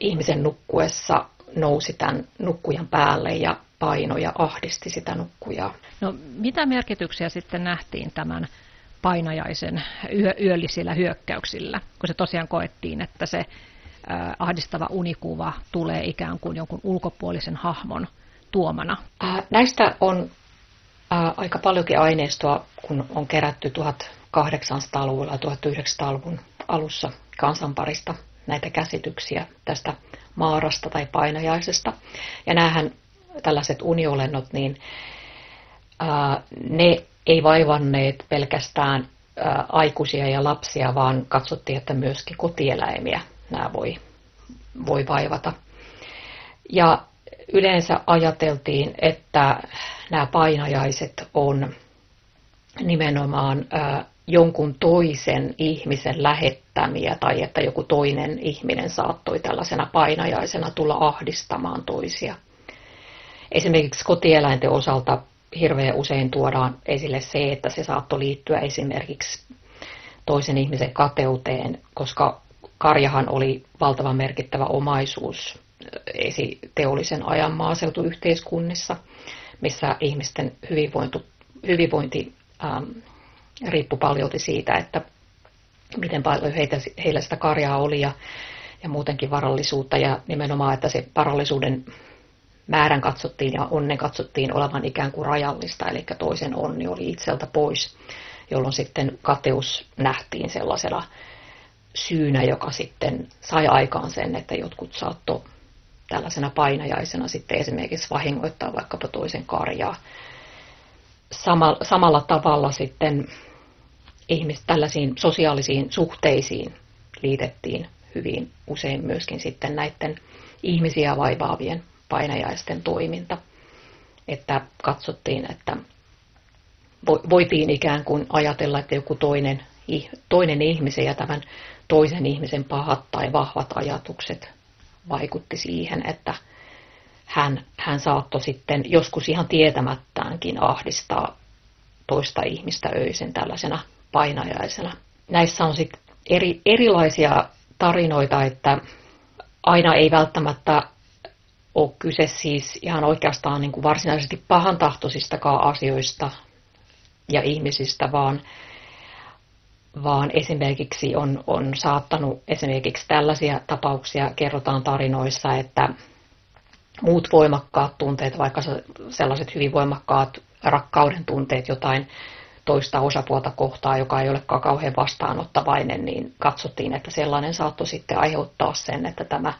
ihmisen nukkuessa nousi tämän nukkujan päälle ja paino ja ahdisti sitä nukkujaa. No, mitä merkityksiä sitten nähtiin tämän painajaisen yö, yöllisillä hyökkäyksillä, kun se tosiaan koettiin, että se ahdistava unikuva tulee ikään kuin jonkun ulkopuolisen hahmon tuomana? Näistä on aika paljonkin aineistoa, kun on kerätty 1800-luvulla ja 1900-luvun alussa kansanparista näitä käsityksiä tästä maarasta tai painajaisesta. Ja näähän tällaiset uniolennot, niin ää, ne ei vaivanneet pelkästään ää, aikuisia ja lapsia, vaan katsottiin, että myöskin kotieläimiä nämä voi, voi vaivata. Ja yleensä ajateltiin, että nämä painajaiset on nimenomaan jonkun toisen ihmisen lähettämiä tai että joku toinen ihminen saattoi tällaisena painajaisena tulla ahdistamaan toisia. Esimerkiksi kotieläinten osalta hirveän usein tuodaan esille se, että se saattoi liittyä esimerkiksi toisen ihmisen kateuteen, koska karjahan oli valtavan merkittävä omaisuus esi teollisen ajan maaseutuyhteiskunnissa, missä ihmisten hyvinvointi, hyvinvointi ähm, riippui paljon siitä, että miten paljon heitä, heillä sitä karjaa oli ja, ja muutenkin varallisuutta ja nimenomaan, että se varallisuuden määrän katsottiin ja onnen katsottiin olevan ikään kuin rajallista, eli toisen onni oli itseltä pois, jolloin sitten kateus nähtiin sellaisena syynä, joka sitten sai aikaan sen, että jotkut saattoi tällaisena painajaisena sitten esimerkiksi vahingoittaa vaikkapa toisen karjaa. Sama, samalla tavalla sitten ihmis, tällaisiin sosiaalisiin suhteisiin liitettiin hyvin usein myöskin sitten näiden ihmisiä vaivaavien painajaisten toiminta. Että katsottiin, että voitiin ikään kuin ajatella, että joku toinen, toinen ihmisen ja tämän toisen ihmisen pahat tai vahvat ajatukset vaikutti siihen, että hän, hän saattoi sitten joskus ihan tietämättäänkin ahdistaa toista ihmistä öisin tällaisena painajaisena. Näissä on sitten eri, erilaisia tarinoita, että aina ei välttämättä ole kyse siis ihan oikeastaan niin kuin varsinaisesti pahantahtoisistakaan asioista ja ihmisistä, vaan vaan esimerkiksi on, on saattanut esimerkiksi tällaisia tapauksia kerrotaan tarinoissa, että muut voimakkaat tunteet, vaikka sellaiset hyvin voimakkaat rakkauden tunteet jotain toista osapuolta kohtaa, joka ei ole kauhean vastaanottavainen, niin katsottiin, että sellainen saattoi sitten aiheuttaa sen, että tämä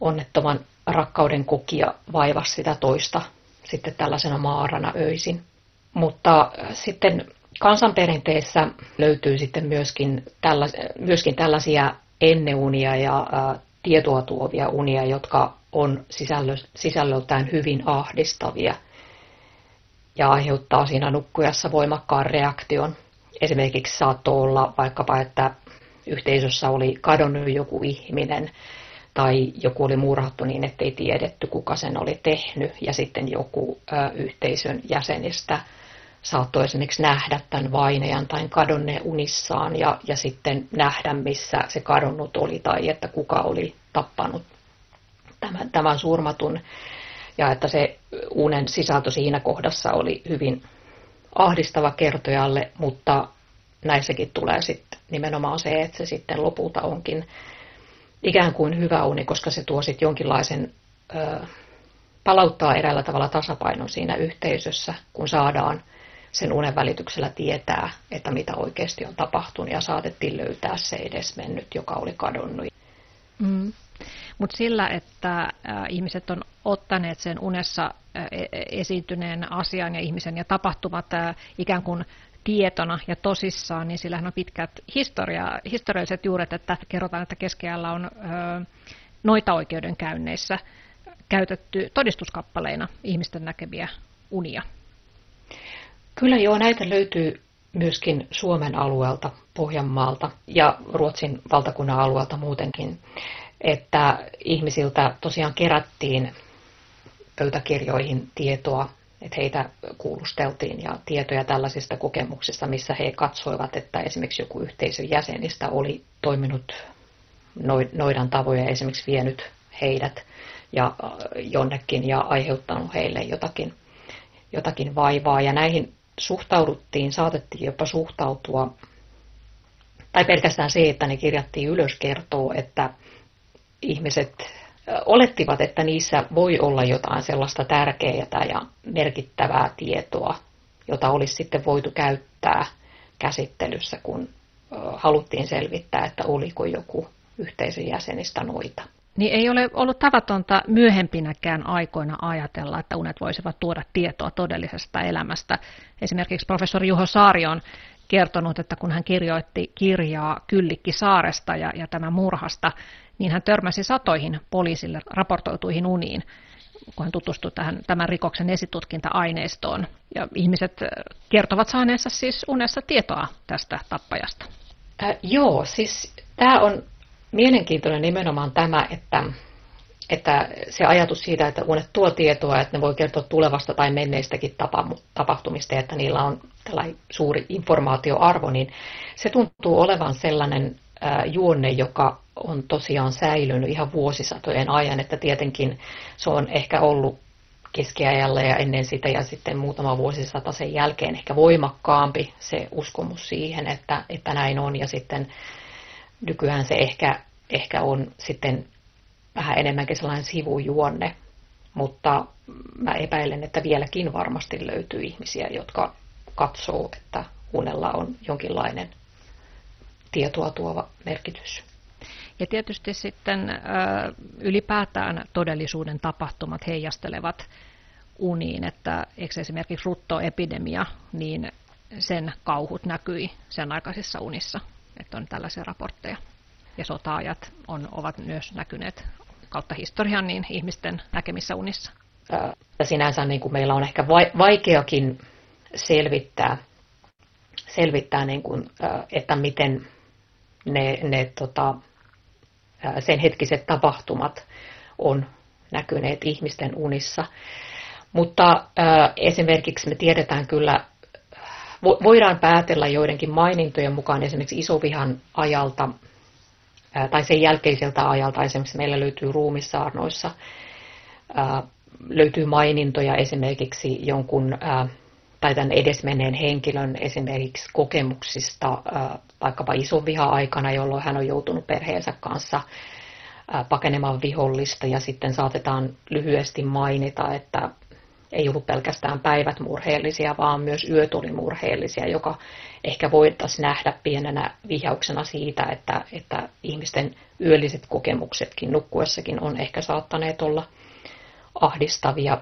onnettoman rakkauden kokija vaivasi sitä toista sitten tällaisena maarana öisin. Mutta sitten kansanperinteessä löytyy sitten myöskin, tällas, myöskin tällaisia enneunia ja tietoa tuovia unia, jotka on sisällö, sisällöltään hyvin ahdistavia ja aiheuttaa siinä nukkujassa voimakkaan reaktion. Esimerkiksi saattoi olla vaikkapa, että yhteisössä oli kadonnut joku ihminen tai joku oli murhattu niin, ettei tiedetty, kuka sen oli tehnyt, ja sitten joku yhteisön jäsenistä saattoi esimerkiksi nähdä tämän vainajan tai kadonneen unissaan ja, ja sitten nähdä, missä se kadonnut oli tai että kuka oli tappanut tämän, tämän surmatun. Ja että se unen sisältö siinä kohdassa oli hyvin ahdistava kertojalle, mutta näissäkin tulee sitten nimenomaan se, että se sitten lopulta onkin ikään kuin hyvä uni, koska se tuo sitten jonkinlaisen, ö, palauttaa eräällä tavalla tasapainon siinä yhteisössä, kun saadaan sen unen välityksellä tietää, että mitä oikeasti on tapahtunut ja saatettiin löytää se edes mennyt, joka oli kadonnut. Mm. Mutta sillä, että äh, ihmiset on ottaneet sen unessa äh, esiintyneen asian ja ihmisen ja tapahtumat äh, ikään kuin tietona ja tosissaan, niin sillähän on pitkät historia, historialliset juuret, että kerrotaan, että keskiajalla on noita oikeudenkäynneissä käytetty todistuskappaleina ihmisten näkemiä unia. Kyllä joo, näitä löytyy myöskin Suomen alueelta, Pohjanmaalta ja Ruotsin valtakunnan alueelta muutenkin, että ihmisiltä tosiaan kerättiin pöytäkirjoihin tietoa että heitä kuulusteltiin ja tietoja tällaisista kokemuksista, missä he katsoivat, että esimerkiksi joku yhteisön jäsenistä oli toiminut noidan tavoja, esimerkiksi vienyt heidät ja äh, jonnekin ja aiheuttanut heille jotakin, jotakin vaivaa. Ja näihin suhtauduttiin, saatettiin jopa suhtautua, tai pelkästään se, että ne kirjattiin ylös, kertoo, että ihmiset olettivat, että niissä voi olla jotain sellaista tärkeää ja merkittävää tietoa, jota olisi sitten voitu käyttää käsittelyssä, kun haluttiin selvittää, että oliko joku yhteisön jäsenistä noita. Niin ei ole ollut tavatonta myöhempinäkään aikoina ajatella, että unet voisivat tuoda tietoa todellisesta elämästä. Esimerkiksi professori Juho Saari on kertonut, että kun hän kirjoitti kirjaa Kyllikki Saaresta ja, ja tämän murhasta, niin hän törmäsi satoihin poliisille raportoituihin uniin, kun hän tutustui tähän, tämän rikoksen esitutkinta-aineistoon. Ja ihmiset kertovat saaneensa siis unessa tietoa tästä tappajasta. Äh, joo, siis tämä on mielenkiintoinen nimenomaan tämä, että, että se ajatus siitä, että unet tuo tietoa, että ne voi kertoa tulevasta tai menneistäkin tapahtumista, että niillä on tällainen suuri informaatioarvo, niin se tuntuu olevan sellainen juonne, joka on tosiaan säilynyt ihan vuosisatojen ajan, että tietenkin se on ehkä ollut keskiajalla ja ennen sitä ja sitten muutama vuosisata sen jälkeen ehkä voimakkaampi se uskomus siihen, että, että näin on. Ja sitten nykyään se ehkä, ehkä on sitten vähän enemmänkin sellainen sivujuonne, mutta mä epäilen, että vieläkin varmasti löytyy ihmisiä, jotka katsoo, että unella on jonkinlainen tietoa tuova merkitys. Ja tietysti sitten ylipäätään todellisuuden tapahtumat heijastelevat uniin, että eikö esimerkiksi ruttoepidemia, niin sen kauhut näkyi sen aikaisissa unissa, että on tällaisia raportteja. Ja sotaajat on, ovat myös näkyneet kautta historian niin ihmisten näkemissä unissa. Sinänsä niin kuin meillä on ehkä vaikeakin selvittää, selvittää niin kuin, että miten ne, ne tota, sen hetkiset tapahtumat on näkyneet ihmisten unissa. Mutta esimerkiksi me tiedetään kyllä, voidaan päätellä joidenkin mainintojen mukaan esimerkiksi isovihan ajalta tai sen jälkeiseltä ajalta, esimerkiksi meillä löytyy ruumissaarnoissa, löytyy mainintoja esimerkiksi jonkun tai tämän edesmenneen henkilön esimerkiksi kokemuksista vaikkapa ison viha-aikana, jolloin hän on joutunut perheensä kanssa pakenemaan vihollista ja sitten saatetaan lyhyesti mainita, että, ei ollut pelkästään päivät murheellisia, vaan myös yöt oli murheellisia, joka ehkä voitaisiin nähdä pienenä vihjauksena siitä, että, että ihmisten yölliset kokemuksetkin nukkuessakin on ehkä saattaneet olla ahdistavia.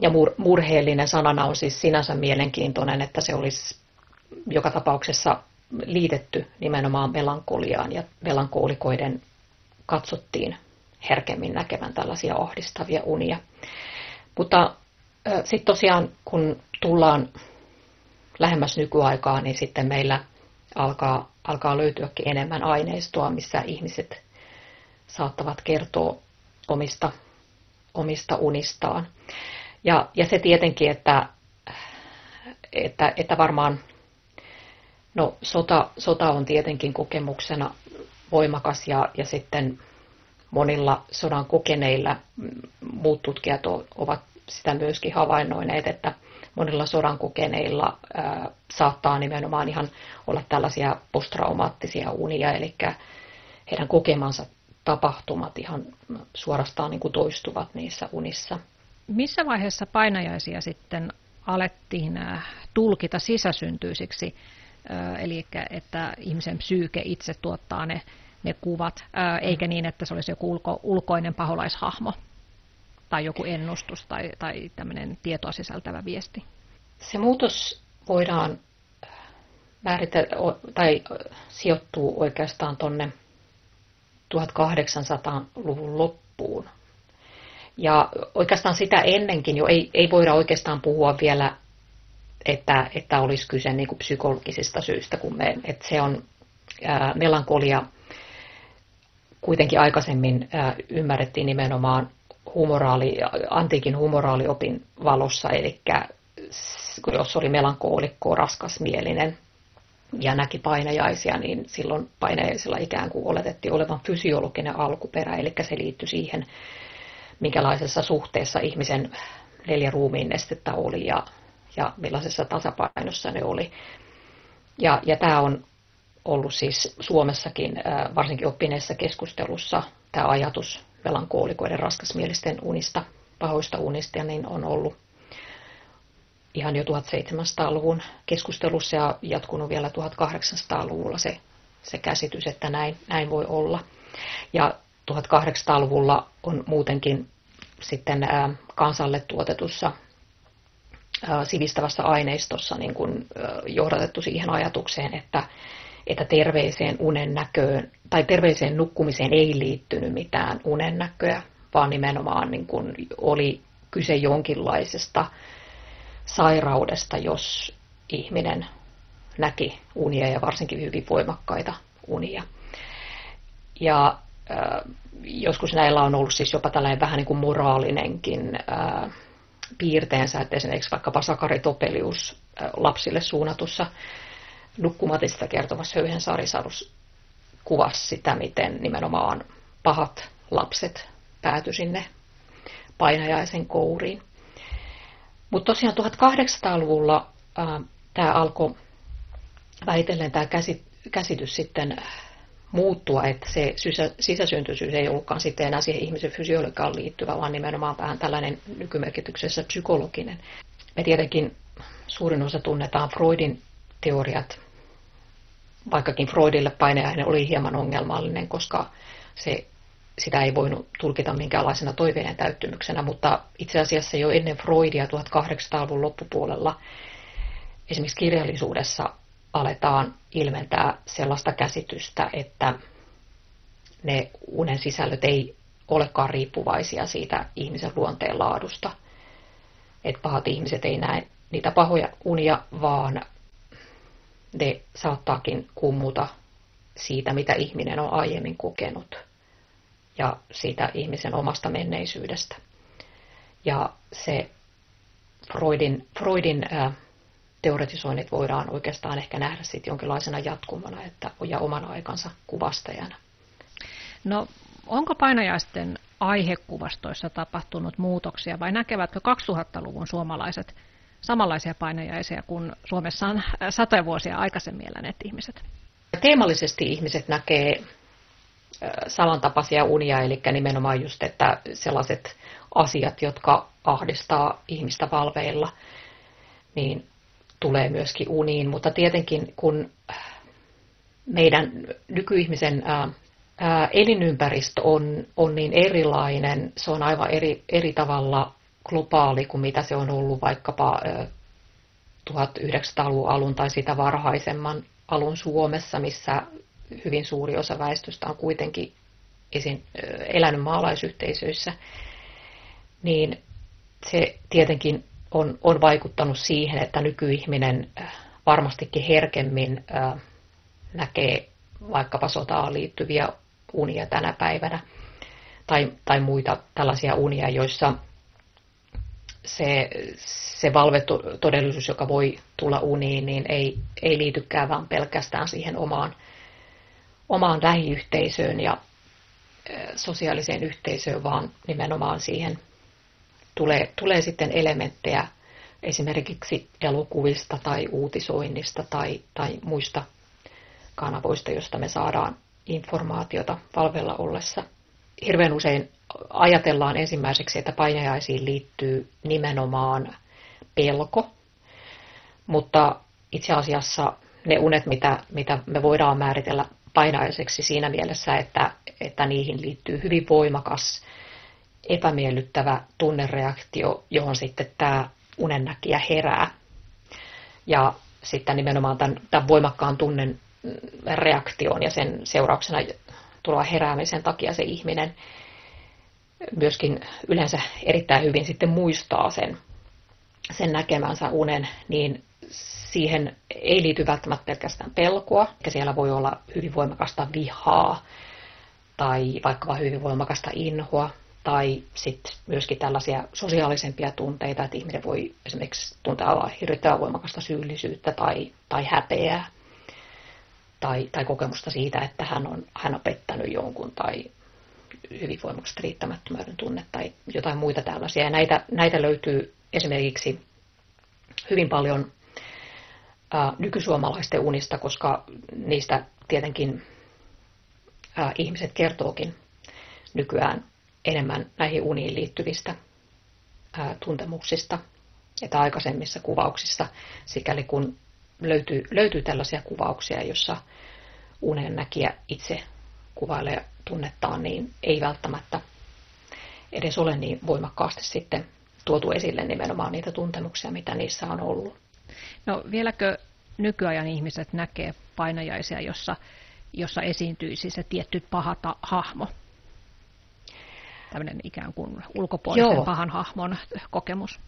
Ja mur, murheellinen sanana on siis sinänsä mielenkiintoinen, että se olisi joka tapauksessa liitetty nimenomaan melankoliaan ja melankolikoiden katsottiin herkemmin näkevän tällaisia ahdistavia unia. Mutta sitten tosiaan, kun tullaan lähemmäs nykyaikaa, niin sitten meillä alkaa, alkaa löytyäkin enemmän aineistoa, missä ihmiset saattavat kertoa omista, omista unistaan. Ja, ja se tietenkin, että, että, että varmaan no, sota, sota on tietenkin kokemuksena voimakas ja, ja sitten monilla sodan kokeneilla muut tutkijat ovat sitä myöskin havainnoineet, että monilla sodan kokeneilla ää, saattaa nimenomaan ihan olla tällaisia posttraumaattisia unia, eli heidän kokemansa tapahtumat ihan suorastaan niin kuin toistuvat niissä unissa. Missä vaiheessa painajaisia sitten alettiin tulkita sisäsyntyisiksi, eli että ihmisen psyyke itse tuottaa ne, ne kuvat, eikä niin, että se olisi joku ulko, ulkoinen paholaishahmo? Tai joku ennustus tai, tai tämmöinen tietoa sisältävä viesti? Se muutos voidaan määritellä tai sijoittuu oikeastaan tuonne 1800-luvun loppuun. Ja oikeastaan sitä ennenkin jo ei, ei voida oikeastaan puhua vielä, että, että olisi kyse niin kuin psykologisista syistä, kun me, että se on ää, melankolia kuitenkin aikaisemmin ää, ymmärrettiin nimenomaan humoraali, antiikin humoraaliopin valossa, eli jos oli melankoolikko, raskasmielinen ja näki painajaisia, niin silloin painajaisilla ikään kuin oletettiin olevan fysiologinen alkuperä, eli se liittyi siihen, minkälaisessa suhteessa ihmisen neljä ruumiin nestettä oli ja, ja millaisessa tasapainossa ne oli. Ja, ja tämä on ollut siis Suomessakin, varsinkin oppineessa keskustelussa, tämä ajatus melankoolikoiden raskasmielisten unista, pahoista unista, niin on ollut ihan jo 1700-luvun keskustelussa ja jatkunut vielä 1800-luvulla se, se käsitys, että näin, näin voi olla. Ja 1800-luvulla on muutenkin sitten kansalle tuotetussa sivistävässä aineistossa niin kuin, johdatettu siihen ajatukseen, että että terveeseen unen näköön tai terveeseen nukkumiseen ei liittynyt mitään unennäköä, vaan nimenomaan niin kuin oli kyse jonkinlaisesta sairaudesta, jos ihminen näki unia ja varsinkin hyvin voimakkaita unia. Ja äh, joskus näillä on ollut siis jopa tällainen vähän niin kuin moraalinenkin äh, piirteensä, että esimerkiksi vaikkapa Sakari Topelius äh, lapsille suunnatussa nukkumatista kertovassa Höyhen Saarisarus kuvasi sitä, miten nimenomaan pahat lapset päätyi sinne painajaisen kouriin. Mutta tosiaan 1800-luvulla tämä alkoi väitellen tämä käsitys sitten muuttua, että se sisäsyntyisyys ei ollutkaan sitten enää siihen ihmisen fysiologiaan liittyvä, vaan nimenomaan vähän tällainen nykymerkityksessä psykologinen. Me tietenkin suurin osa tunnetaan Freudin teoriat vaikkakin Freudille painajainen oli hieman ongelmallinen, koska se, sitä ei voinut tulkita minkäänlaisena toiveiden täyttymyksenä, mutta itse asiassa jo ennen Freudia 1800-luvun loppupuolella esimerkiksi kirjallisuudessa aletaan ilmentää sellaista käsitystä, että ne unen sisällöt ei olekaan riippuvaisia siitä ihmisen luonteen laadusta. Että pahat ihmiset ei näe niitä pahoja unia, vaan ne saattaakin kummuta siitä, mitä ihminen on aiemmin kokenut ja siitä ihmisen omasta menneisyydestä. Ja se Freudin, Freudin ää, teoretisoinnit voidaan oikeastaan ehkä nähdä sitten jonkinlaisena jatkumana että, ja oman aikansa kuvastajana. No, onko painajaisten aihekuvastoissa tapahtunut muutoksia vai näkevätkö 2000-luvun suomalaiset samanlaisia painajaisia kuin Suomessa on satoja vuosia aikaisemmin eläneet ihmiset? Teemallisesti ihmiset näkee samantapaisia unia, eli nimenomaan just, että sellaiset asiat, jotka ahdistaa ihmistä valveilla, niin tulee myöskin uniin. Mutta tietenkin kun meidän nykyihmisen elinympäristö on, on niin erilainen, se on aivan eri, eri tavalla globaali kuin mitä se on ollut vaikkapa ää, 1900-luvun alun tai sitä varhaisemman alun Suomessa, missä hyvin suuri osa väestöstä on kuitenkin esin, elänyt maalaisyhteisöissä, niin se tietenkin on, on vaikuttanut siihen, että nykyihminen varmastikin herkemmin näkee vaikkapa sotaan liittyviä unia tänä päivänä tai, tai muita tällaisia unia, joissa se, se valvetodellisuus, joka voi tulla uniin, niin ei, ei liitykään vaan pelkästään siihen omaan, omaan lähiyhteisöön ja sosiaaliseen yhteisöön, vaan nimenomaan siihen tulee, tulee sitten elementtejä esimerkiksi elokuvista tai uutisoinnista tai, tai muista kanavoista, josta me saadaan informaatiota palvella ollessa. Hirveän usein ajatellaan ensimmäiseksi, että painajaisiin liittyy nimenomaan pelko, mutta itse asiassa ne unet, mitä, mitä me voidaan määritellä painaiseksi siinä mielessä, että, että niihin liittyy hyvin voimakas epämiellyttävä tunnereaktio, johon sitten tämä unennäkijä herää. Ja sitten nimenomaan tämän, tämän voimakkaan tunnen reaktioon ja sen seurauksena tulla heräämisen takia se ihminen myöskin yleensä erittäin hyvin sitten muistaa sen, sen näkemänsä unen, niin siihen ei liity välttämättä pelkästään pelkoa, ja siellä voi olla hyvin voimakasta vihaa tai vaikka hyvin voimakasta inhoa, tai sitten myöskin tällaisia sosiaalisempia tunteita, että ihminen voi esimerkiksi tuntea hirvittävän voimakasta syyllisyyttä tai, tai häpeää tai, tai kokemusta siitä, että hän on, hän on pettänyt jonkun tai hyvin voimakasta riittämättömyyden tunne tai jotain muita tällaisia. Ja näitä, näitä löytyy esimerkiksi hyvin paljon ää, nykysuomalaisten unista, koska niistä tietenkin ää, ihmiset kertookin nykyään enemmän näihin uniin liittyvistä ää, tuntemuksista, että aikaisemmissa kuvauksissa, sikäli kun löytyy, löytyy tällaisia kuvauksia, jossa unennäkijä itse kuvailee tunnettaan, niin ei välttämättä edes ole niin voimakkaasti sitten tuotu esille nimenomaan niitä tuntemuksia, mitä niissä on ollut. No vieläkö nykyajan ihmiset näkee painajaisia, jossa, jossa esiintyisi se tietty paha hahmo? Tämmöinen ikään kuin ulkopuolisen Joo. pahan hahmon kokemus.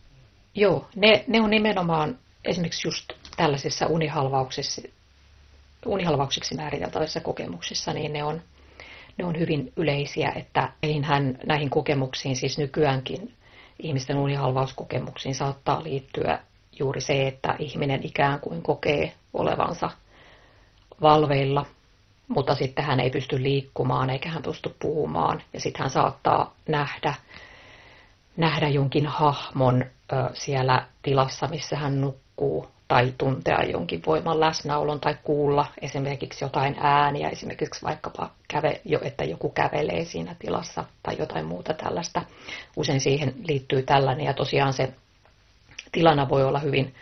Joo, ne, ne on nimenomaan esimerkiksi just tällaisissa unihalvauksissa, unihalvauksiksi määriteltävissä kokemuksissa, niin ne on, ne on hyvin yleisiä, että näihin, näihin kokemuksiin, siis nykyäänkin ihmisten unihalvauskokemuksiin saattaa liittyä juuri se, että ihminen ikään kuin kokee olevansa valveilla, mutta sitten hän ei pysty liikkumaan eikä hän pysty puhumaan. Ja sitten hän saattaa nähdä, nähdä jonkin hahmon siellä tilassa, missä hän nukkuu, tai tuntea jonkin voiman läsnäolon tai kuulla esimerkiksi jotain ääniä, esimerkiksi vaikkapa, käve, että joku kävelee siinä tilassa tai jotain muuta tällaista. Usein siihen liittyy tällainen ja tosiaan se tilana voi olla hyvin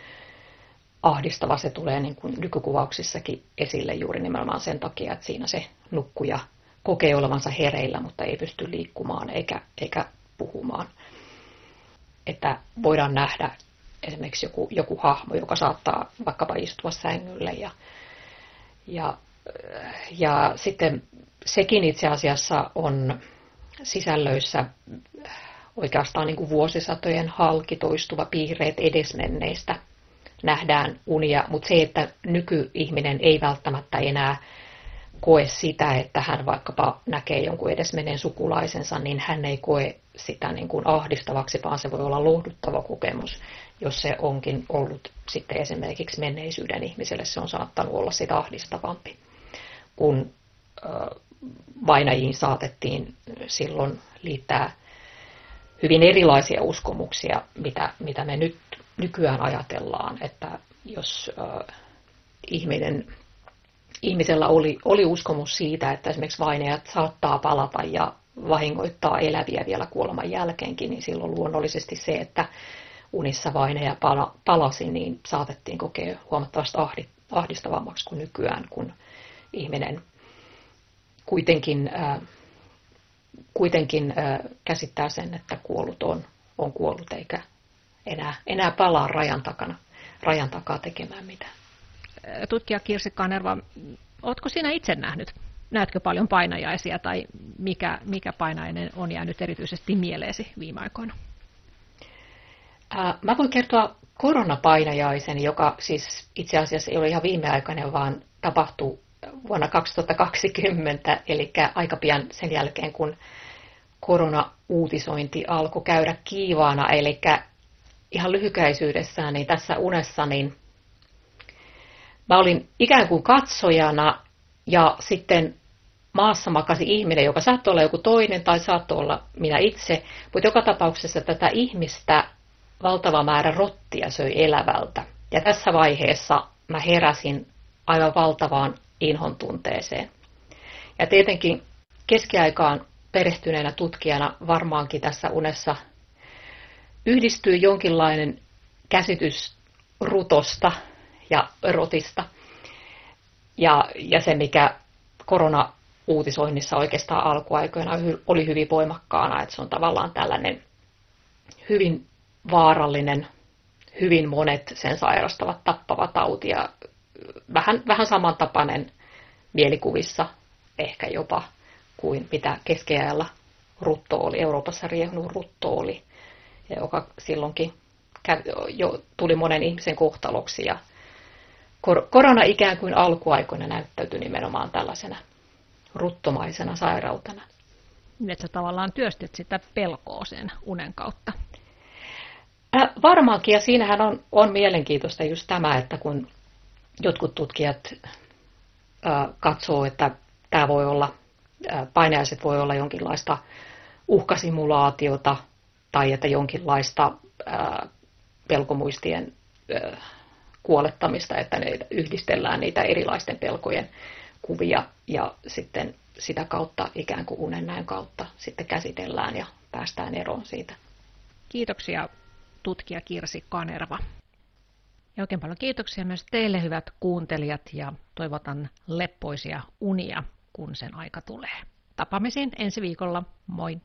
ahdistava. Se tulee niin kuin nykykuvauksissakin esille juuri nimenomaan sen takia, että siinä se nukkuja kokee olevansa hereillä, mutta ei pysty liikkumaan eikä, eikä puhumaan. Että voidaan nähdä esimerkiksi joku, joku hahmo, joka saattaa vaikkapa istua sängylle. Ja, ja, ja sitten sekin itse asiassa on sisällöissä oikeastaan niin kuin vuosisatojen halki toistuva piirreet edesmenneistä nähdään unia, mutta se, että nykyihminen ei välttämättä enää koe sitä, että hän vaikkapa näkee jonkun edesmenneen sukulaisensa, niin hän ei koe sitä niin kuin ahdistavaksi, vaan se voi olla lohduttava kokemus jos se onkin ollut sitten esimerkiksi menneisyyden ihmiselle, se on saattanut olla sitä ahdistavampi, kun vainajiin saatettiin silloin liittää hyvin erilaisia uskomuksia, mitä, mitä me nyt nykyään ajatellaan, että jos ihminen ihmisellä oli, oli uskomus siitä, että esimerkiksi vainajat saattaa palata ja vahingoittaa eläviä vielä kuoleman jälkeenkin, niin silloin luonnollisesti se, että unissa vainaja pala, palasi, niin saatettiin kokea huomattavasti ahdistavammaksi kuin nykyään, kun ihminen kuitenkin, äh, kuitenkin äh, käsittää sen, että kuollut on, on kuollut eikä enää, enää palaa rajan, takana, rajan takaa tekemään mitään. Tutkija Kirsi Kanerva, oletko sinä itse nähnyt, näetkö paljon painajaisia tai mikä, mikä painainen on jäänyt erityisesti mieleesi viime aikoina? Äh, mä voin kertoa koronapainajaisen, joka siis itse asiassa ei ole ihan viimeaikainen, vaan tapahtuu vuonna 2020, eli aika pian sen jälkeen, kun korona-uutisointi alkoi käydä kiivaana. Eli ihan lyhykäisyydessään niin tässä unessa niin mä olin ikään kuin katsojana ja sitten maassa makasi ihminen, joka saattoi olla joku toinen tai saattoi olla minä itse, mutta joka tapauksessa tätä ihmistä valtava määrä rottia söi elävältä. Ja tässä vaiheessa mä heräsin aivan valtavaan inhon tunteeseen. Ja tietenkin keskiaikaan perehtyneenä tutkijana varmaankin tässä unessa yhdistyy jonkinlainen käsitys rutosta ja rotista. Ja, ja se, mikä korona-uutisoinnissa oikeastaan alkuaikoina oli hyvin voimakkaana, että se on tavallaan tällainen hyvin vaarallinen, hyvin monet sen sairastavat tappava tauti ja vähän, vähän samantapainen mielikuvissa ehkä jopa kuin mitä keskiajalla rutto oli, Euroopassa riehunut rutto oli, ja joka silloinkin jo tuli monen ihmisen kohtaloksi. Ja korona ikään kuin alkuaikoina näyttäytyi nimenomaan tällaisena ruttomaisena sairautena. Että sä tavallaan työstit sitä pelkoa sen unen kautta. Äh, varmaankin, ja siinähän on, on mielenkiintoista just tämä, että kun jotkut tutkijat äh, katsoo, että tämä voi olla, äh, painajaiset voi olla jonkinlaista uhkasimulaatiota tai että jonkinlaista äh, pelkomuistien äh, kuolettamista, että ne yhdistellään niitä erilaisten pelkojen kuvia ja sitten sitä kautta ikään kuin unennäön kautta sitten käsitellään ja päästään eroon siitä. Kiitoksia tutkija Kirsi Kanerva. Ja oikein paljon kiitoksia myös teille hyvät kuuntelijat ja toivotan leppoisia unia, kun sen aika tulee. Tapaamisiin ensi viikolla. Moi!